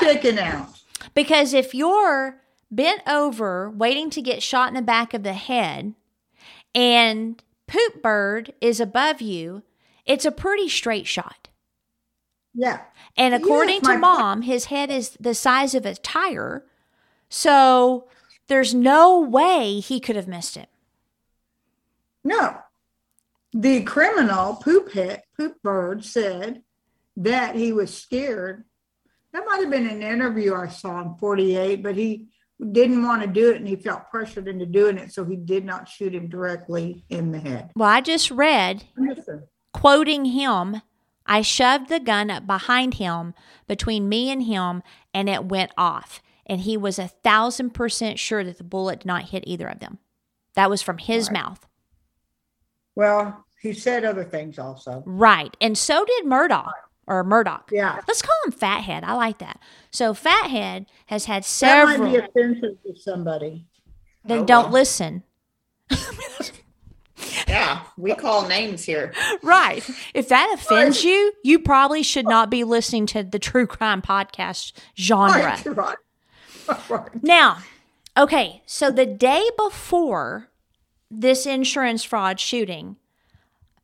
Chicken out. Because if you're bent over waiting to get shot in the back of the head and Poop Bird is above you, it's a pretty straight shot. Yeah. And according my to mom, his head is the size of a tire. So there's no way he could have missed it. No. The criminal, Poop Head, Poop Bird, said that he was scared. That might have been an interview I saw in 48, but he didn't want to do it and he felt pressured into doing it, so he did not shoot him directly in the head. Well, I just read, Listen. quoting him, I shoved the gun up behind him between me and him, and it went off. And he was a thousand percent sure that the bullet did not hit either of them. That was from his mouth. Well, he said other things also. Right. And so did Murdoch or Murdoch. Yeah. Let's call him Fathead. I like that. So Fathead has had several. That several. might be offensive to somebody. then Oh, don't well. listen. Yeah, we call names here. Right. If that offends you, you probably should not be listening to the true crime podcast genre. Right, right. right. Now, okay, so the day before this insurance fraud shooting,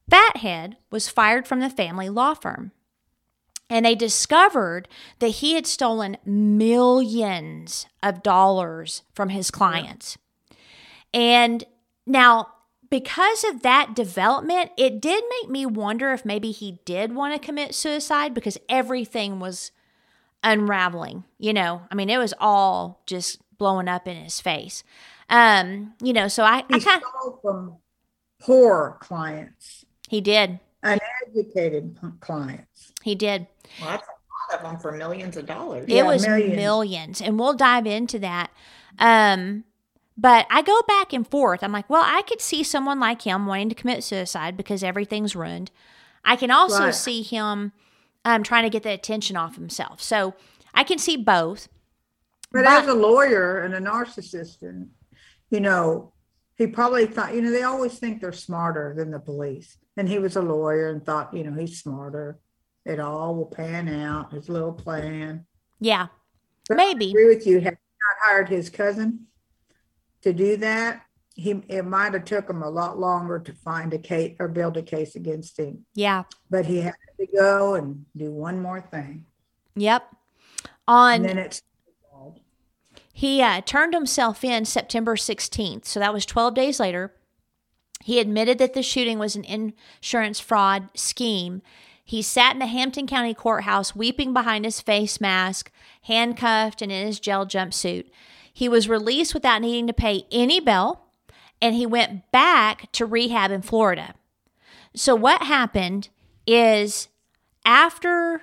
Fathead was fired from the family law firm. And they discovered that he had stolen millions of dollars from his clients. And now, because of that development, it did make me wonder if maybe he did want to commit suicide because everything was unraveling. You know, I mean, it was all just blowing up in his face. Um, you know, so I, I He kind stole from poor clients, he did, uneducated clients. he did. Well, that's a lot of them for millions of dollars. It Yeah, was millions. millions. and we'll dive into that. Um, But I go back and forth. I'm like, well, I could see someone like him wanting to commit suicide because everything's ruined. I can also Right. see him um, trying to get the attention off himself. So I can see both. But as a lawyer and a narcissist, and you know, he probably thought, you know, they always think they're smarter than the police. And he was a lawyer and thought, you know, he's smarter. It all will pan out. His little plan. Yeah, But maybe. I agree with you. Had he not hired his cousin to do that, he it might have took him a lot longer to find a case or build a case against him. Yeah. But he had to go and do one more thing. Yep. On And then it's He uh, turned himself in September 16th, so that was 12 days later. He admitted that the shooting was an insurance fraud scheme. He sat in the Hampton County Courthouse weeping behind his face mask, handcuffed, and in his jail jumpsuit. He was released without needing to pay any bail, and he went back to rehab in Florida. So, what happened is after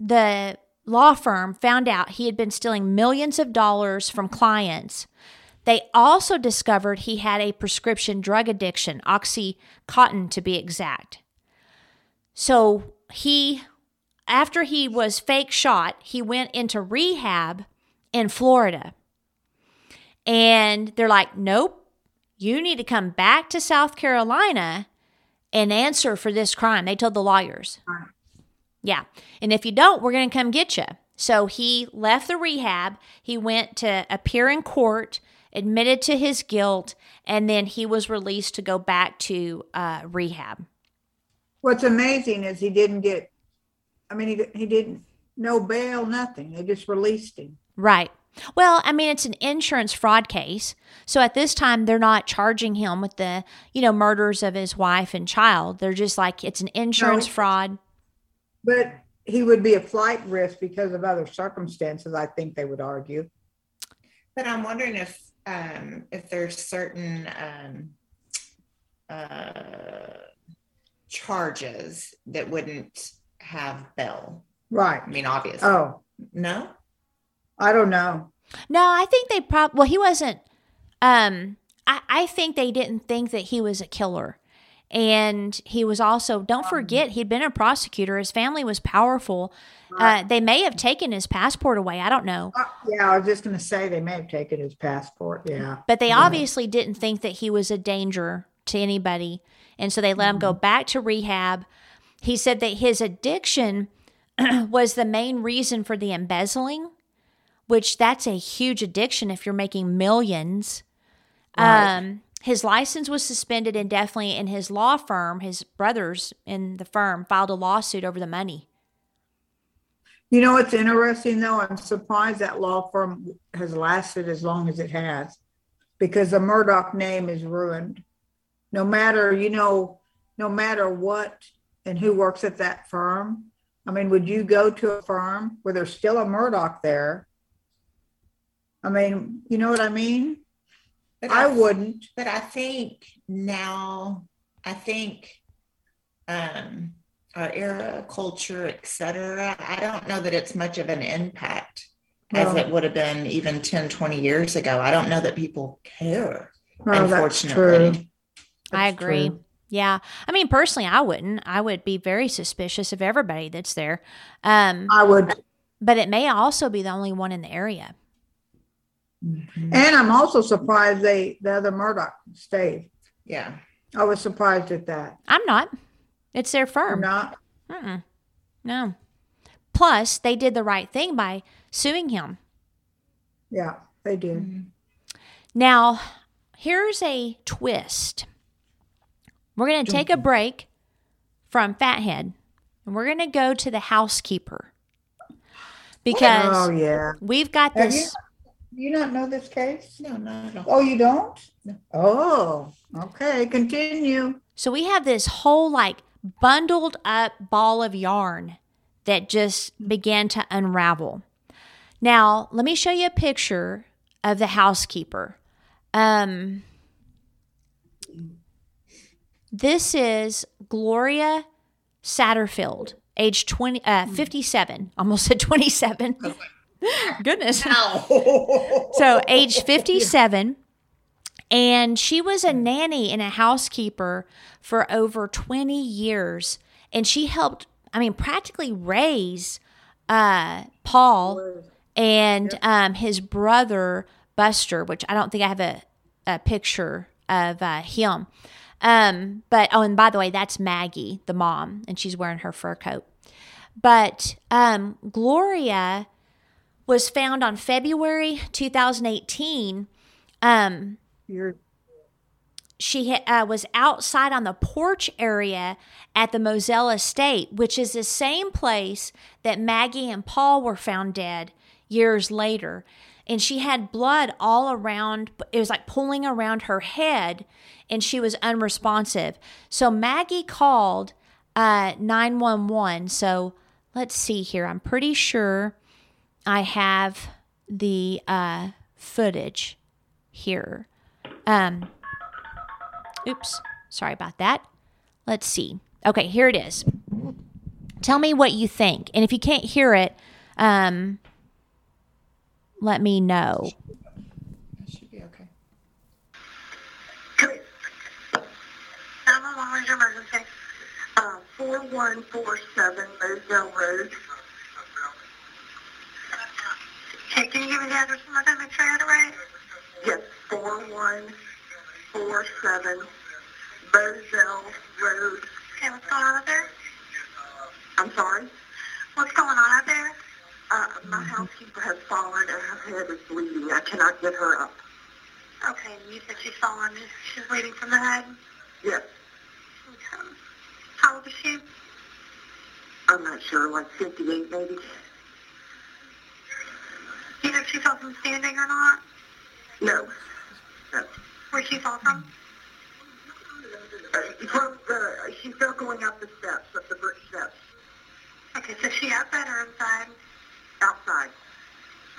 the law firm found out he had been stealing millions of dollars from clients. They also discovered he had a prescription drug addiction, Oxycontin to be exact. So he, after he was fake shot, he went into rehab in Florida. And they're like, nope, you need to come back to South Carolina and answer for this crime. They told the lawyers. Yeah. And if you don't, we're going to come get you. So he left the rehab. He went to appear in court, admitted to his guilt, and then he was released to go back to uh, rehab. What's amazing is he didn't get, I mean, he, he didn't, no bail, nothing. They just released him. Right. Well, I mean, it's an insurance fraud case. So at this time, they're not charging him with the, you know, murders of his wife and child. They're just like, it's an insurance No. fraud. But he would be a flight risk because of other circumstances, I think they would argue. But I'm wondering if um, if there's certain um, uh, charges that wouldn't have bail. Right. I mean, obviously. Oh, No. I don't know. No, I think they probably, well, he wasn't, um, I, I think they didn't think that he was a killer. And he was also, don't forget, he'd been a prosecutor. His family was powerful. Uh, they may have taken his passport away. I don't know. Uh, Yeah, I was just going to say they may have taken his passport. Yeah. But they Yeah. obviously didn't think that he was a danger to anybody. And so they let him go back to rehab. He said that his addiction was the main reason for the embezzling, which that's a huge addiction if you're making millions. Right. Um, his license was suspended indefinitely, and his law firm, his brothers in the firm, filed a lawsuit over the money. You know it's interesting though? I'm surprised that law firm has lasted as long as it has because the Murdaugh name is ruined. No matter, you know, no matter what and who works at that firm. I mean, would you go to a firm where there's still a Murdaugh there? I mean, you know what I mean? But I wouldn't. But I think now, I think um, our era, culture, etc. I don't know that it's much of an impact as it would have been even 10, 20 years ago. I don't know that people care. No, that's unfortunately. true. I agree. true. Yeah. I mean, personally, I wouldn't. I would be very suspicious of everybody that's there. Um, I would. but it may also be the only one in the area. Mm-hmm. And I'm also surprised they the other Murdaugh stayed. Yeah. I was surprised at that. I'm not. It's their firm. not? Mm-mm. No. Plus, they did the right thing by suing him. Yeah, they did. Mm-hmm. Now, here's a twist. We're going to take a break from Fathead and we're going to go to the housekeeper because Oh yeah. we've got Have this. You, you not know this case? No, not at all. Oh, you don't? No. Oh, okay. Continue. So we have this whole like bundled up ball of yarn that just began to unravel. Now, let me show you a picture of the housekeeper. Um, this is Gloria Satterfield, age 20, uh, 57. Almost said 27. Goodness. so, age 57. And she was a nanny and a housekeeper for over 20 years. And she helped, I mean, practically raise uh, Paul and um, his brother, Buster, which I don't think I have a, a picture of uh, him. Um, but, oh, and by the way, that's Maggie, the mom, and she's wearing her fur coat. But um, Gloria was found on February 2018. Um, she uh, was outside on the porch area at the Moselle Estate, which is the same place that Maggie and Paul were found dead years later. And she had blood all around, it was like pulling around her head, and she was unresponsive. So Maggie called uh, 911. So let's see here. I'm pretty sure I have the uh, footage here. Um, oops, sorry about that. Let's see. Okay, here it is. Tell me what you think, and if you can't hear it, um, let me know. Should be okay. 911, where's your emergency? Uh, 4147 Moselle Road. Okay, can you give me the address one more time, make sure I had it right? Yes, 4147 Moselle Road. Okay, what's going on out there? I'm sorry? What's going on out there? Uh, my housekeeper has fallen and her head is bleeding. I cannot get her up. Okay, you said she's fallen. She's bleeding from the head. Yes, Okay. How old is she? I'm not sure, like 58 maybe. Do you know if she fell from standing or not? No. No. Where'd she fall from? Uh, from the, she's still going up the steps, up the brick steps. Okay, so she outside or inside? Outside.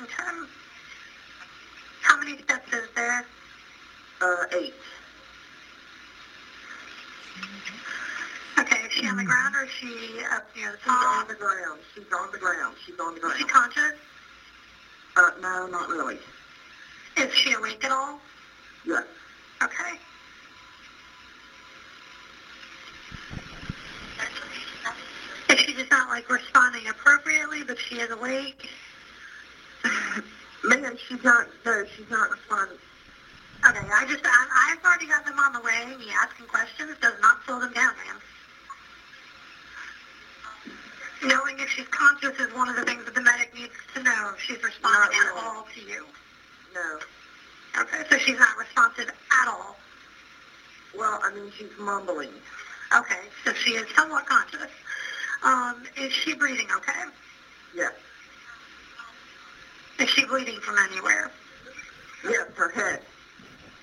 Okay. How many steps is there? Uh, eight. Okay, is she on the ground or is she up near the She's on the ground. She's on the ground. She's on the Is she ground. conscious? Uh, no, not really. Is she awake at all? Yes. Okay. Is she just not like responding appropriately, but she is awake? Man, she's not, no, she's not responding. Okay, I just, I, I've already got them on the way. Me asking questions does not slow them down, man. Knowing if she's conscious is one of the things that the medic needs to know if she's responding Not at really. all to you. No. Okay, so she's not responsive at all. Well, I mean, she's mumbling. Okay, so she is somewhat conscious. Um, is she breathing okay? Yes. Is she bleeding from anywhere? Yes, her head.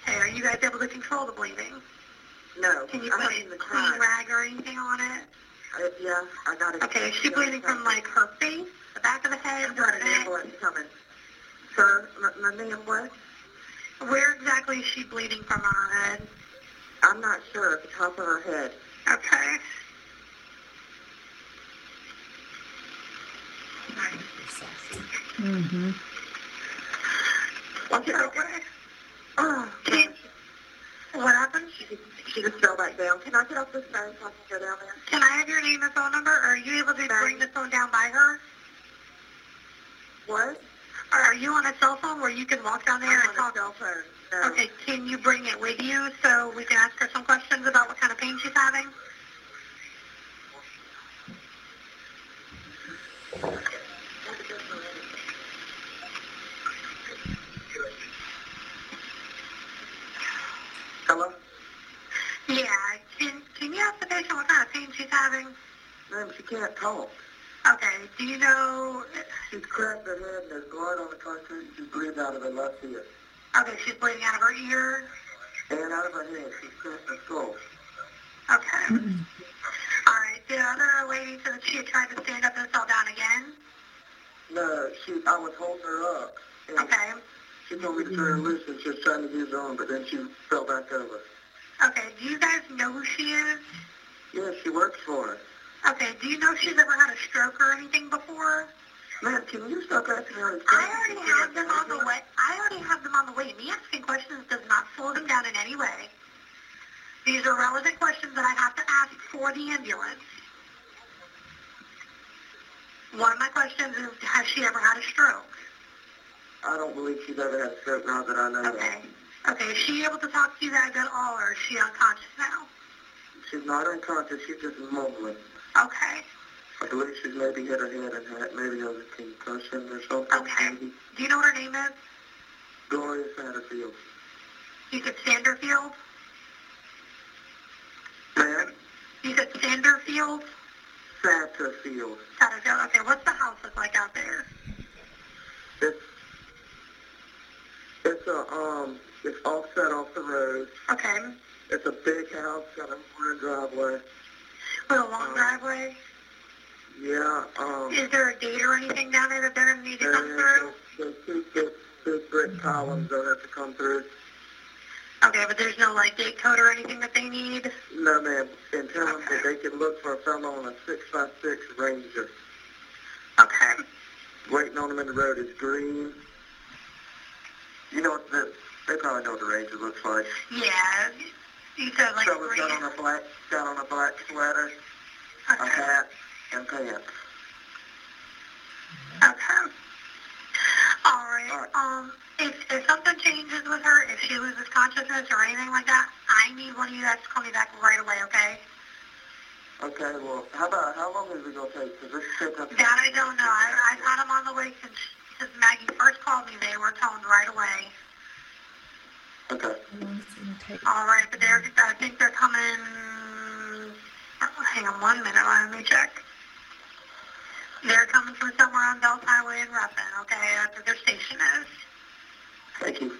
Okay, are you guys able to control the bleeding? No. Can you put a clean rag or anything on it? Uh, yeah, I got it. Okay, is she bleeding from like her face, the back of the head, I've got her an neck? ambulance coming. Sir, my, my name what? Where exactly is she bleeding from on her head? I'm not sure. At the top of her head. Okay. Mm-hmm. Watch it Okay. Oh, Can, what happened? she, she just fell back down. Can I get off this phone so I can go down there? Can I have your name and phone number? Or are you able to bring the phone down by her? What? Or are you on a cell phone where you can walk down there I'm and on a talk? cell phone. No. Okay, can you bring it with you so we can ask her some questions about what kind of pain she's having? Hello? Yeah, can, can you ask the patient what kind of pain she's having? Ma'am, she can't talk. Okay, do you know, She's cracked her head and there's blood on the concrete. She's bleeding out of her left ear. okay, she's bleeding out of her ear? And out of her head. She's cracked her skull. Okay. Mm-hmm. All right, the other lady said that she had tried to stand up and fell down again? No, she, I was holding her up. Okay. She told me to turn her loose and she was trying to use her arm, but then she fell back over. Okay, do you guys know who she is? Yeah, she works for her. Okay, do you know if she's ever had a stroke or anything before? Ma'am, can you stop asking her? I already have them on the way. I already have them on the way. Me asking questions does not slow them down in any way. These are relevant questions that I have to ask for the ambulance. One of my questions is, has she ever had a stroke? I don't believe she's ever had a stroke now that I know Okay. Okay, is she able to talk to you guys at all, or is she unconscious that. She's not unconscious, she's just mumbling. Okay. I believe she's maybe hit her head and had maybe a concussion or something. Okay. Maybe. Do you know what her name is? Gloria Satterfield. You said Sanderfield? Ma'am? You said Sanderfield? Satterfield. Satterfield. Okay, what's the house look like out there? It's it's a um it's offset off the road. Okay. It's a big house, got a corner driveway. With a long driveway? Yeah, um Is there a gate or anything down there that they're going to need to come through? there's, there's two brick columns that have to come through. Okay, but there's no like gate code or anything that they need? No ma'am. And tell them that they can look for a fellow on a six by six Ranger. Okay. Waiting on them in the road is green. You know what the they probably know what the Ranger looks like. Yeah. You said like Someone's got on a black got on a black sweater, a hat, and pants. Okay. All right. Um, if, if something changes with her, if she loses consciousness or anything like that, I need one of you guys to call me back right away, okay? Okay, well, how about how long is it gonna take? Cause this shit. That I don't know. I, I've had them on the way since, since Maggie first called me. They were told right away. Okay. All right, but they're, I think they're coming. oh, hang on one minute. Let me check. They're coming from somewhere on Belt Highway in Ruffin. Okay, that's where their station is. Thank you.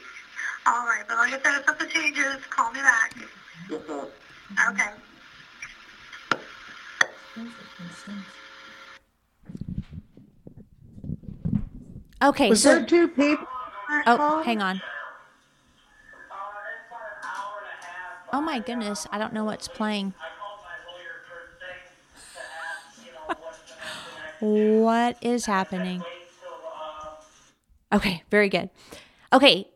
All right, but like I said, if something changes, call me back. Yes, ma'am. Okay. Okay, Was so there two people? oh, hang on. Oh my goodness, I don't know what's playing. what is happening? Okay, very good. Okay,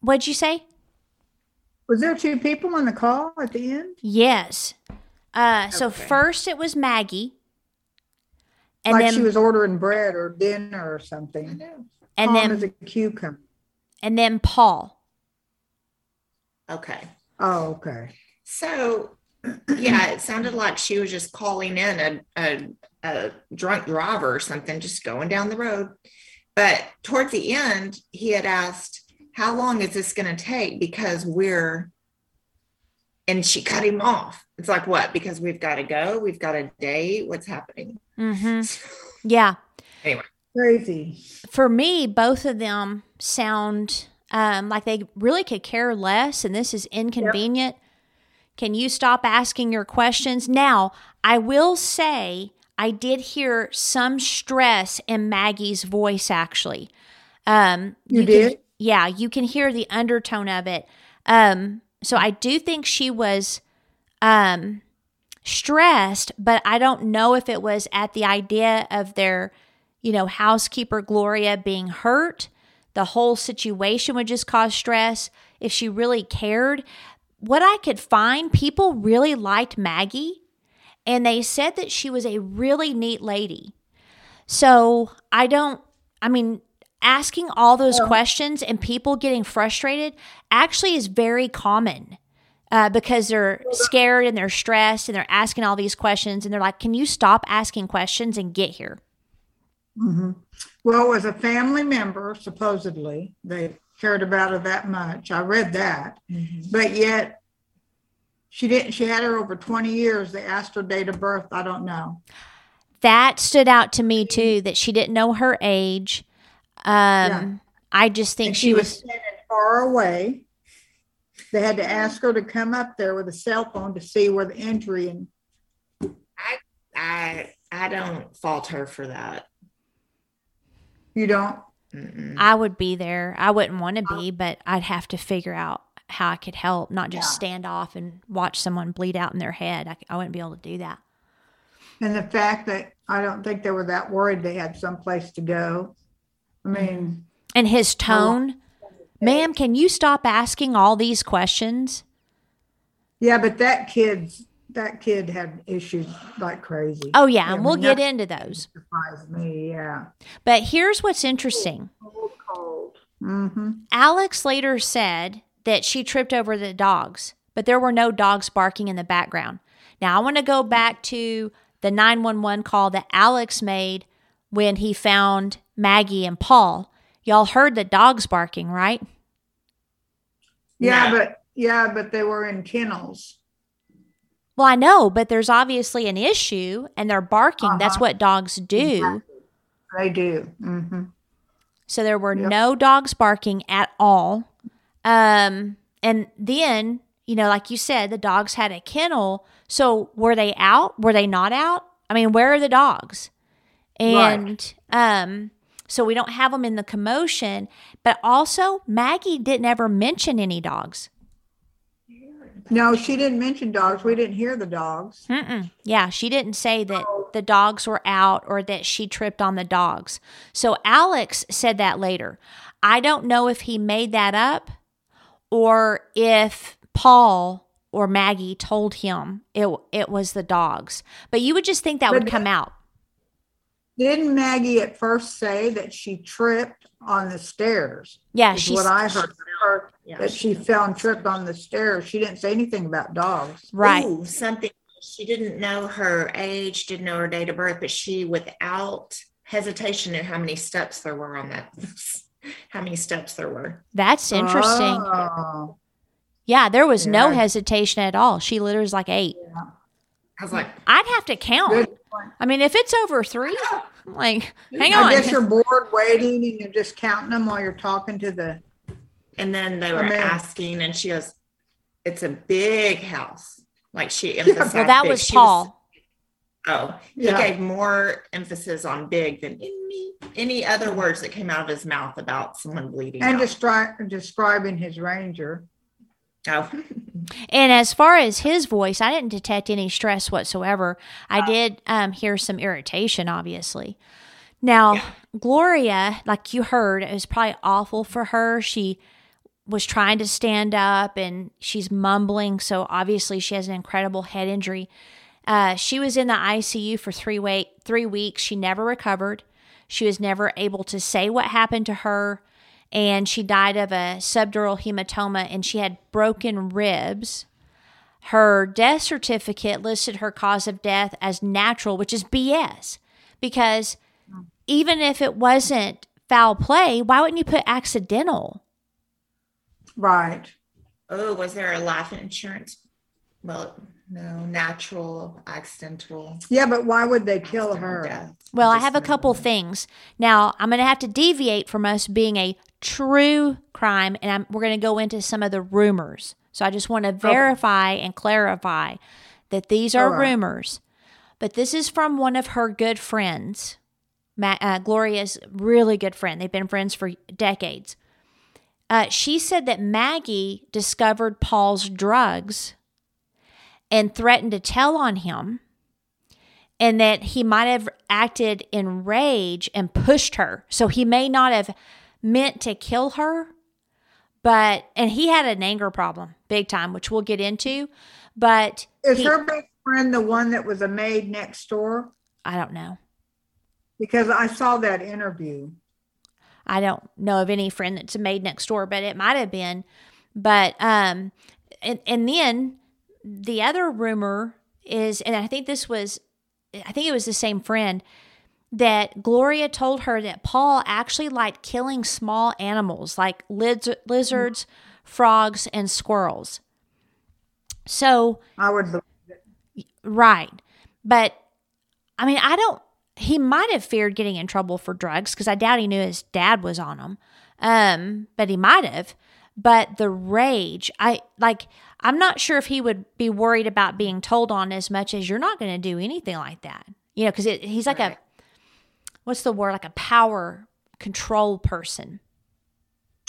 what'd you say? Was there two people on the call at the end? Yes. Uh, so first it was Maggie, and like then she was ordering bread or dinner or something. And Calm then- as a cucumber. and then Paul. Okay. Oh, okay. So, yeah, it sounded like she was just calling in a, a, a drunk driver or something, just going down the road. But towards the end, he had asked, How long is this going to take? Because we're, and she cut him off. It's like, What? Because we've got to go? We've got a date? What's happening? Mm-hmm. Yeah. Anyway. Crazy. For me, both of them sound um, like they really could care less, and this is inconvenient. Can you stop asking your questions? Now, I will say I did hear some stress in Maggie's voice, actually. Um, You can- did? yeah, you can hear the undertone of it. Um, so I do think she was um, stressed, but I don't know if it was at the idea of their, you know, housekeeper Gloria being hurt. The whole situation would just cause stress. If she really cared, what I could find, people really liked Maggie and they said that she was a really neat lady. So I don't, I mean, asking all those questions and people getting frustrated actually is very common uh, because they're scared and they're stressed and they're asking all these questions and they're like, can you stop asking questions and get here? hmm Well, as a family member, supposedly, they cared about her that much. I read that. But yet, she didn't, she had her over 20 years. They asked her date of birth. I don't know. That stood out to me too, that she didn't know her age. Um, I just think And she, was, standing far away. They had to ask her to come up there with a cell phone to see where the injury and I, I, I don't fault her for that. You don't. I would be there. I wouldn't want to oh. be, but I'd have to figure out how I could help, not just stand off and watch someone bleed out in their head. I, I wouldn't be able to do that. And the fact that I don't think they were that worried they had someplace to go. I mm-hmm. mean, And his tone, ma'am, can you stop asking all these questions? yeah, but that kid's that kid had issues like crazy. Oh, yeah, and we'll get into those. Surprised me, yeah. But here's what's interesting. Mm-hmm. Alex later said that she tripped over the dogs, but there were no dogs barking in the background. Now, I want to go back to the 911 call that Alex made when he found Maggie and Paul. Y'all heard the dogs barking, right? Yeah, but yeah, but they were in kennels. Well, I know, but there's obviously an issue and they're barking. That's Uh-huh. what dogs do. They do. Mm-hmm. So there were no dogs barking at all. Um, and then, you know, like you said, the dogs had a kennel. So were they out? Were they not out? I mean, where are the dogs? And um, so we don't have them in the commotion. But also, Maggie didn't ever mention any dogs. No, she didn't mention dogs. We didn't hear the dogs. Mm-mm. Yeah, she didn't say that the dogs were out or that she tripped on the dogs. So Alex said that later. I don't know if he made that up or if Paul or Maggie told him it it was the dogs. But you would just think that But would come out. Didn't Maggie at first say that she tripped on the stairs? Yeah, is she's- what I heard. Her, that she fell and tripped on the stairs. She didn't say anything about dogs. Ooh, something she didn't know her age, didn't know her date of birth, but she, without hesitation, knew how many steps there were on that. how many steps there were. That's interesting. Oh. Yeah, there was no hesitation at all. She literally was like eight. I was like, I'd have to count. I mean, if it's over three, like, hang I on. guess you're bored waiting and you're just counting them while you're talking to the. And then they I were mean- asking, and she goes, "It's a big house." Like she emphasized, Well, emphasized. that big. was She Paul. oh, he Yeah. gave more emphasis on big than any any other words that came out of his mouth about someone bleeding And out. destri- describing his ranger. Oh, And as far as his voice, I didn't detect any stress whatsoever. I did um, hear some irritation, obviously. Now, Gloria, like you heard, it was probably awful for her. She was trying to stand up and she's mumbling. So obviously, she has an incredible head injury. Uh, she was in the ICU for three wait three weeks. She never recovered. She was never able to say what happened to her, and she died of a subdural hematoma. And she had broken ribs. Her death certificate listed her cause of death as natural, which is BS. Because even if it wasn't foul play, why wouldn't you put accidental? Right. oh, was there a life insurance? Well, no, natural, accidental. Yeah, but why would they kill her? Well, I have a couple things. Now, I'm going to have to deviate from us being a true crime, and I'm, we're going to go into some of the rumors. So I just want to verify and clarify that these are All right. rumors. But this is from one of her good friends, Ma- uh, Gloria's really good friend. They've been friends for decades. Uh, she said that Maggie discovered Paul's drugs and threatened to tell on him and that he might have acted in rage and pushed her. So he may not have meant to kill her, but and he had an anger problem, big time, which we'll get into. But Is he- her best friend the one that was a maid next door? I don't know. Because I saw that interview. I don't know of any friend that's a maid next door, but it might have been. But um, and and then the other rumor is, and I think this was, I think it was the same friend that Gloria told her that Paul actually liked killing small animals like liz- lizards, frogs, and squirrels. So I would believe Right. But I mean, I don't, he might have feared getting in trouble for drugs because I doubt he knew his dad was on them. Um, but he might have. But the rage, I like, I'm not sure if he would be worried about being told on as much as you're not going to do anything like that. You know, because he's like a, what's the word? Like a power control person.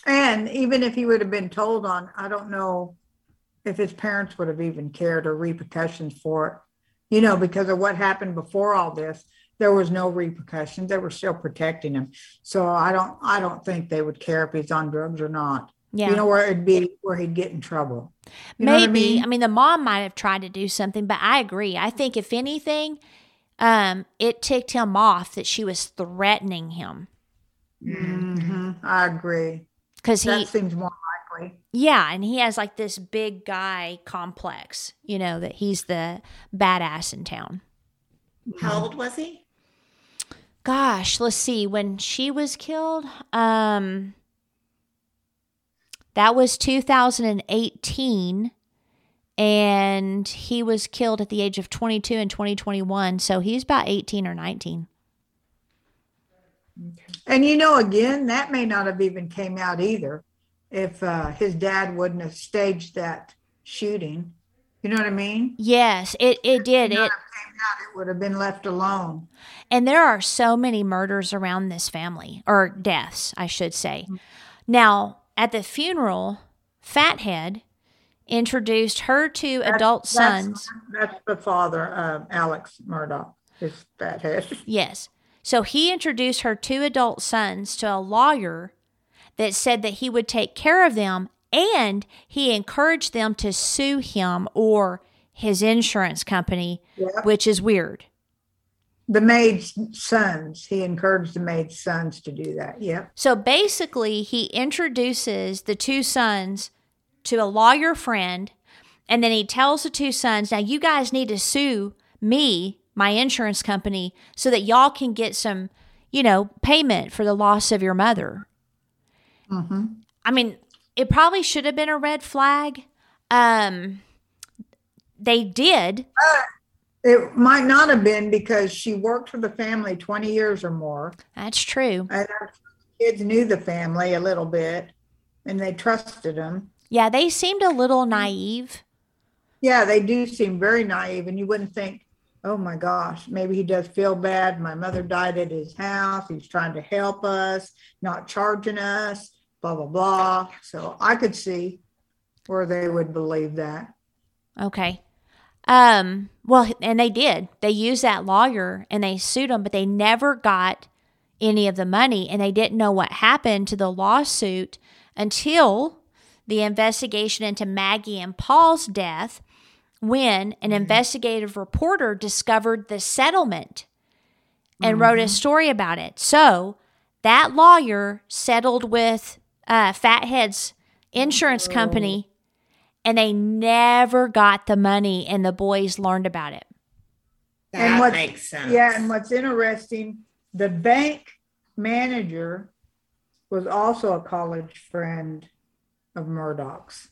And even if he would have been told on, I don't know if his parents would have even cared or repercussions for it. you know, because of what happened before all this. There was no repercussions. They were still protecting him. So I don't I don't think they would care if he's on drugs or not. Yeah. You know where it'd be where he'd get in trouble. You Maybe. what I mean? I mean, the mom might have tried to do something, but I agree. I think if anything, um, it ticked him off that she was threatening him hmm I agree. because he, That seems more likely. yeah, and he has like this big guy complex, you know, that he's the badass in town. How old was he? Gosh, let's see. When she was killed, um, that was 2018, and he was killed at the age of 22 in 2021. So he's about 18 or 19. And you know, again, that may not have even came out either if uh, his dad wouldn't have staged that shooting. You know what I mean? Yes, it it did. It it came out, it would have been left alone. And there are so many murders around this family, or deaths, I should say. Now, at the funeral, Fathead introduced her two adult That's- sons. That's the father, of Alex Murdaugh, his fathead. Yes. So he introduced her two adult sons to a lawyer that said that he would take care of them and he encouraged them to sue him or his insurance company, Yep. which is weird. The maid's sons, he encouraged the maid's sons to do that. Yep. So basically, he introduces the two sons to a lawyer friend, and then he tells the two sons, Now you guys need to sue me, my insurance company, so that y'all can get some, you know, payment for the loss of your mother. Mm-hmm. I mean, it probably should have been a red flag. Um, they did. It might not have been because she worked for the family 20 years or more. That's true. And her kids knew the family a little bit and they trusted them. Yeah, they seemed a little naive. Yeah, they do seem very naive, and you wouldn't think, oh my gosh, maybe he does feel bad. My mother died at his house. He's trying to help us, not charging us, blah, blah, blah. So I could see where they would believe that. Okay. Um, well, and they did. They used that lawyer and they sued him, but they never got any of the money and they didn't know what happened to the lawsuit until the investigation into Maggie and Paul's death when an investigative reporter discovered the settlement and wrote a story about it. So that lawyer settled with uh, Fathead's insurance company and they never got the money and the boys learned about it. That what's- makes sense. Yeah, and what's interesting, the bank manager was also a college friend of Murdaugh's.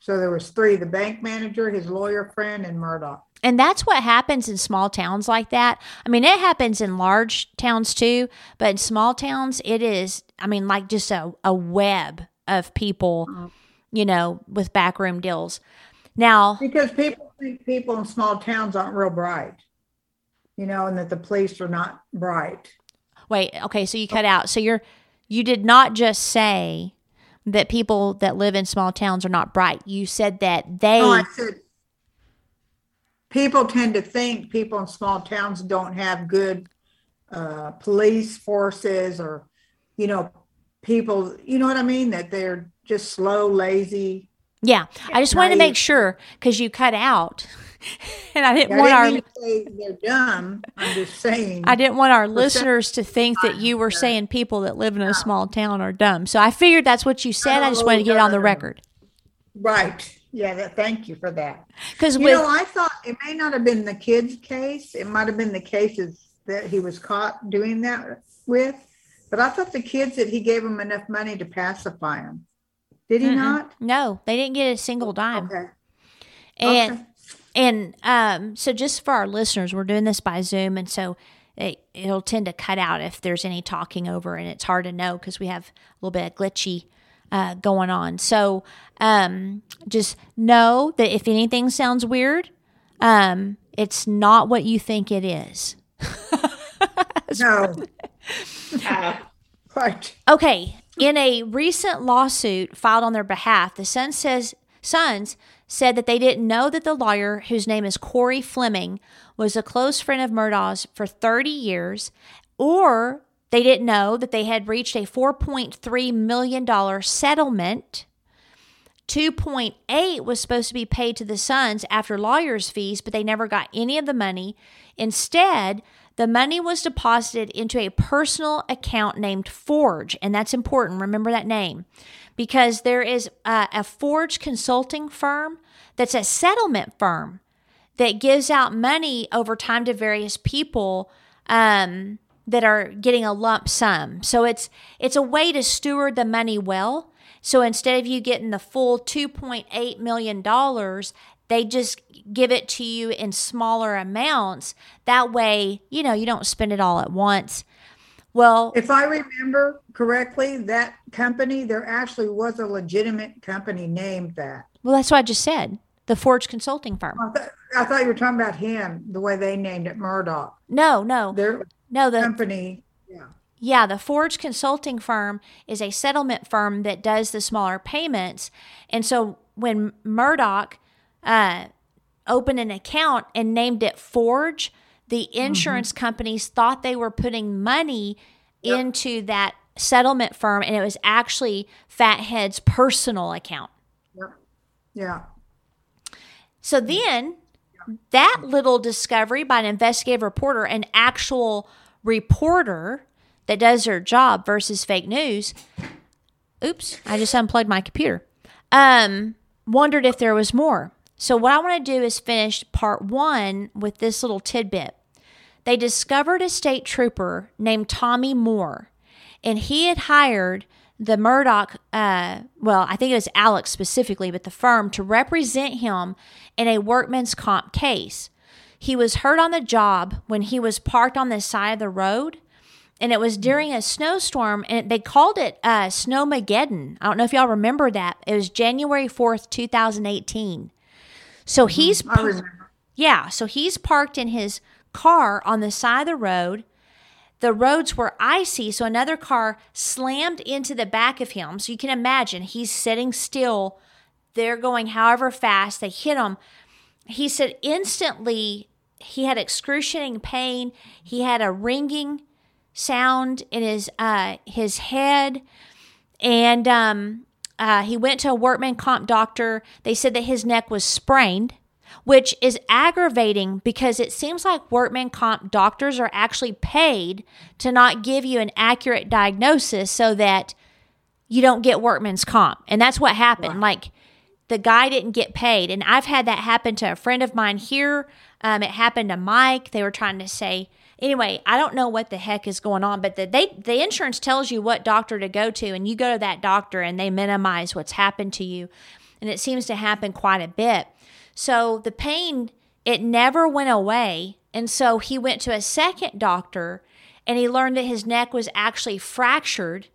So there was three: the bank manager, his lawyer friend, and Murdaugh. And that's what happens in small towns like that. I mean, it happens in large towns too, but in small towns, it is, I mean, like just a, a web of people, mm-hmm. You know, with backroom deals. Now, Because people think people in small towns aren't real bright, you know, and that the police are not bright. wait, okay, so you cut out. So you're, you did not just say that people that live in small towns are not bright. You said that they, I said people tend to think people in small towns don't have good uh, police forces or, you know, people, you know what I mean? That they're just slow, lazy. yeah, I just wanted to make sure because you cut out. And I didn't I want didn't our mean to say they're dumb. I'm just saying. I didn't want our listeners to think that you were saying people that live in a small town are dumb. So I figured that's what you said. I just wanted to get it on the record. Right. Yeah. That, thank you for that. Because You with know, I thought it may not have been the kid's case. It might have been the cases that he was caught doing that with. But I thought the kids that he gave them enough money to pacify them. Did he Mm-mm. not? no, they didn't get a single dime. Okay. And Okay. and um, so just for our listeners, we're doing this by Zoom, and so it, it'll tend to cut out if there's any talking over, and it's hard to know because we have a little bit of glitchy uh, going on. So um, just know that if anything sounds weird, um, it's not what you think it is. No. right. Okay. In a recent lawsuit filed on their behalf, the says sons said that they didn't know that the lawyer, whose name is Corey Fleming, was a close friend of Murdaugh's for 30 years, or they didn't know that they had reached a $4.3 million settlement. 2.8 was supposed to be paid to the sons after lawyers' fees, but they never got any of the money. Instead, the money was deposited into a personal account named Forge, and that's important. Remember that name because there is a, a Forge consulting firm that's a settlement firm that gives out money over time to various people um, that are getting a lump sum. So it's it's a way to steward the money well. So instead of you getting the full 2.8 million dollars, they just give it to you in smaller amounts. That way, you know, you don't spend it all at once. Well, If I remember correctly, that company, there actually was a legitimate company named that. well, that's what I just said. The Forge Consulting Firm. I thought, I thought you were talking about him, the way they named it Murdaugh. No, no, Their no. The company, yeah. Yeah, the Forge Consulting Firm is a settlement firm that does the smaller payments. And so when Murdaugh uh, opened an account and named it Forge, the insurance companies thought they were putting money into that settlement firm, and it was actually Fathead's personal account. Yeah. So then that little discovery by an investigative reporter, an actual reporter that does their job versus fake news. Oops, I just unplugged my computer. Um, wondered if there was more. So what I want to do is finish part one with this little tidbit. They discovered a state trooper named Tommy Moore, and he had hired the Murdaugh, uh, well, I think it was Alex specifically, but the firm to represent him in a workman's comp case. He was hurt on the job when he was parked on the side of the road, and it was during a snowstorm, and they called it uh, Snowmageddon. I don't know if y'all remember that. It was January 4th, 2018. So he's remember. yeah, so he's parked in his car on the side of the road. The roads were icy, so another car slammed into the back of him. So you can imagine he's sitting still. They're going however fast. They hit him. He said instantly he had excruciating pain. He had a ringing sound in his uh, his head, and um, uh, he went to a workman comp doctor. They said that his neck was sprained, which is aggravating because it seems like workman comp doctors are actually paid to not give you an accurate diagnosis so that you don't get workman's comp. And that's what happened. Like the guy didn't get paid. And I've had that happen to a friend of mine here. Um, it happened to Mike. They were trying to say, anyway, I don't know what the heck is going on, but the, they, the insurance tells you what doctor to go to, and you go to that doctor and they minimize what's happened to you. And it seems to happen quite a bit. So the pain, it never went away. And so he went to a second doctor and he learned that his neck was actually fractured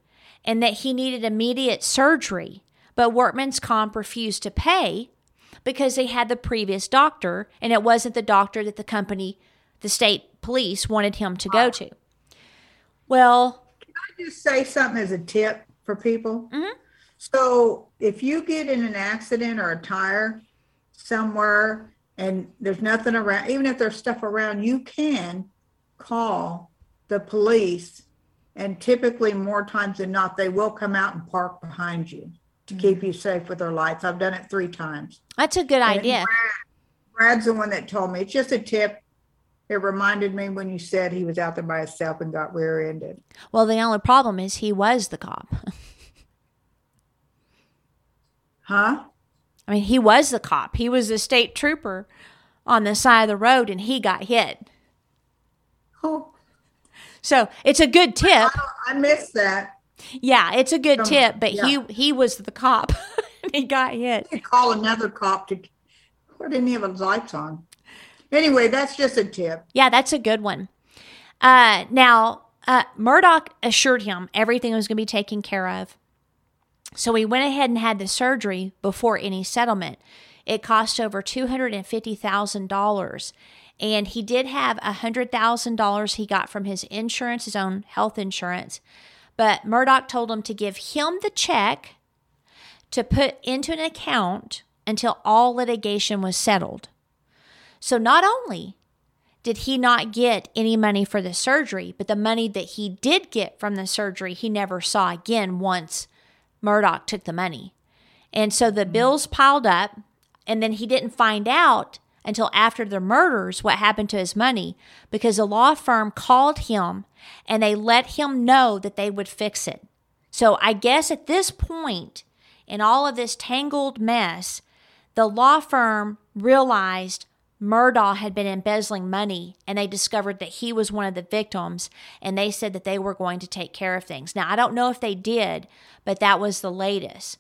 and that he needed immediate surgery. But Workman's Comp refused to pay because they had the previous doctor and it wasn't the doctor that the company, the state police wanted him to go to. Well, Can I just say something as a tip for people? Mhm. So if you get in an accident or a tire somewhere and there's nothing around, even if there's stuff around, you can call the police. And typically, more times than not, they will come out and park behind you to keep you safe with their lights. I've done it three times. that's a good And idea. Brad- Brad's the one that told me. It's just a tip. It reminded me when you said he was out there by himself and got rear-ended. Well, the only problem is he was the cop. Huh? I mean, he was the cop. He was a state trooper on the side of the road and he got hit. Oh, So it's a good tip. I missed that. Yeah, it's a good From- tip, but yeah. he he was the cop he got hit. You call another cop to, or didn't he have his lights on? Anyway, that's just a tip. Yeah, that's a good one. Uh, now, uh, Murdaugh assured him everything was going to be taken care of. So he went ahead and had the surgery before any settlement. It cost over $250,000. And he did have $100,000 he got from his insurance, his own health insurance. But Murdaugh told him to give him the check to put into an account until all litigation was settled. So not only did he not get any money for the surgery, but the money that he did get from the surgery, he never saw again once Murdaugh took the money. And so the mm. bills piled up, and then he didn't find out until after the murders what happened to his money because the law firm called him and they let him know that they would fix it. So I guess at this point in all of this tangled mess, the law firm realized Murdaugh had been embezzling money and they discovered that he was one of the victims and they said that they were going to take care of things. Now, I don't know if they did, but that was the latest.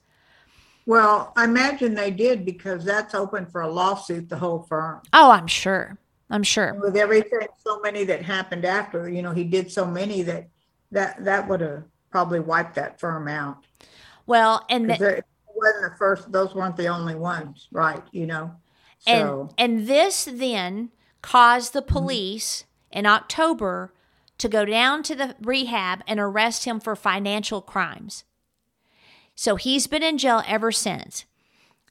Well, I imagine they did because that's open for a lawsuit, the whole firm. Oh, I'm sure. I'm sure. With everything, so many that happened after, you know, he did so many that that that would have probably wiped that firm out. Well, and the, it wasn't the first; those weren't the only ones, right? You know. And So and this then caused the police in October to go down to the rehab and arrest him for financial crimes. So he's been in jail ever since.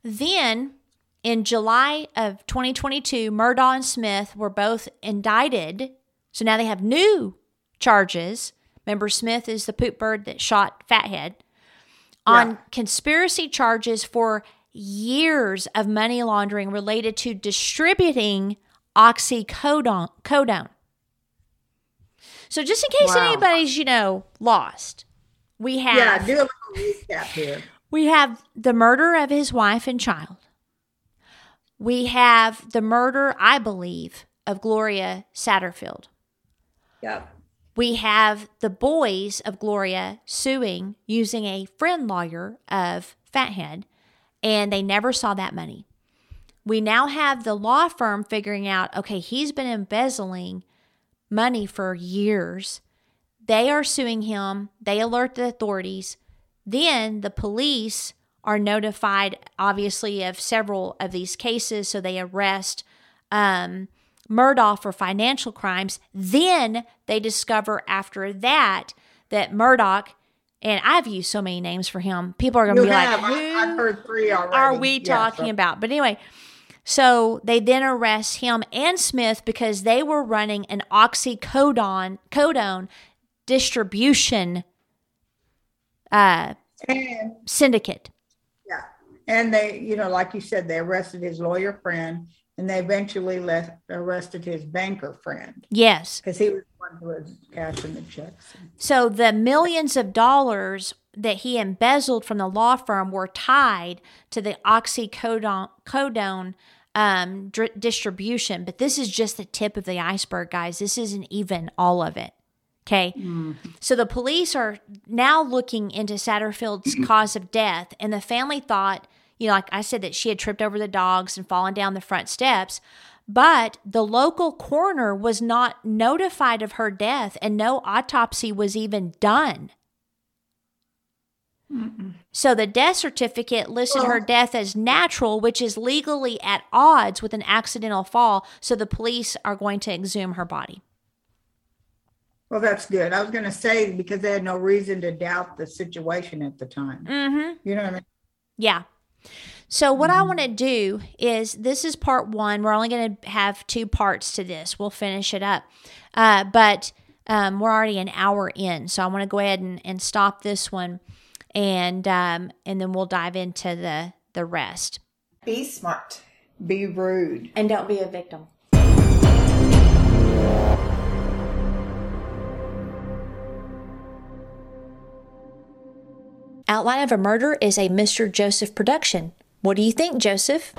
Then in July of 2022, Murdaugh and Smith were both indicted. So now they have new charges. Remember, Smith is the poop bird that shot Fathead on conspiracy charges for years of money laundering related to distributing oxycodone. Codone. So just in case Wow. anybody's, you know, lost, we have yeah, do a little recap here. we have the murder of his wife and child. We have the murder, I believe, of Gloria Satterfield. Yep. We have the boys of Gloria suing using a friend lawyer of Fathead, and they never saw that money. We now have the law firm figuring out okay, he's been embezzling money for years. They are suing him, they alert the authorities. Then the police are notified, obviously, of several of these cases, so they arrest um, Murdaugh for financial crimes. Then they discover after that that Murdaugh, and I've used so many names for him, people are going to be like, who I've heard three already. are we Yeah, talking so- about? But anyway, so they then arrest him and Smith because they were running an oxycodone codone distribution uh, And syndicate. yeah, and they, you know, like you said, they arrested his lawyer friend, and they eventually left, arrested his banker friend Yes. because he was the one who was cashing the checks. So the millions of dollars that he embezzled from the law firm were tied to the oxycodone codone um, dr- distribution. But this is just the tip of the iceberg, guys. This isn't even all of it. Okay. So the police are now looking into Satterfield's cause of death, and the family thought, you know, like I said, that she had tripped over the dogs and fallen down the front steps. But the local coroner was not notified of her death, and no autopsy was even done. So the death certificate listed her death as natural, which is legally at odds with an accidental fall. So the police are going to exhume her body. Well, that's good. I was going to say because they had no reason to doubt the situation at the time. Mm-hmm. You know what I mean? Yeah. So what I want to do is this is part one. We're only going to have two parts to this. We'll finish it up, uh, but um, we're already an hour in, so I want to go ahead and, and stop this one, and um, and then we'll dive into the the rest. Be smart. Be rude. And don't be a victim. Outline of a Murder is a Mr. Joseph production. What do you think, Joseph?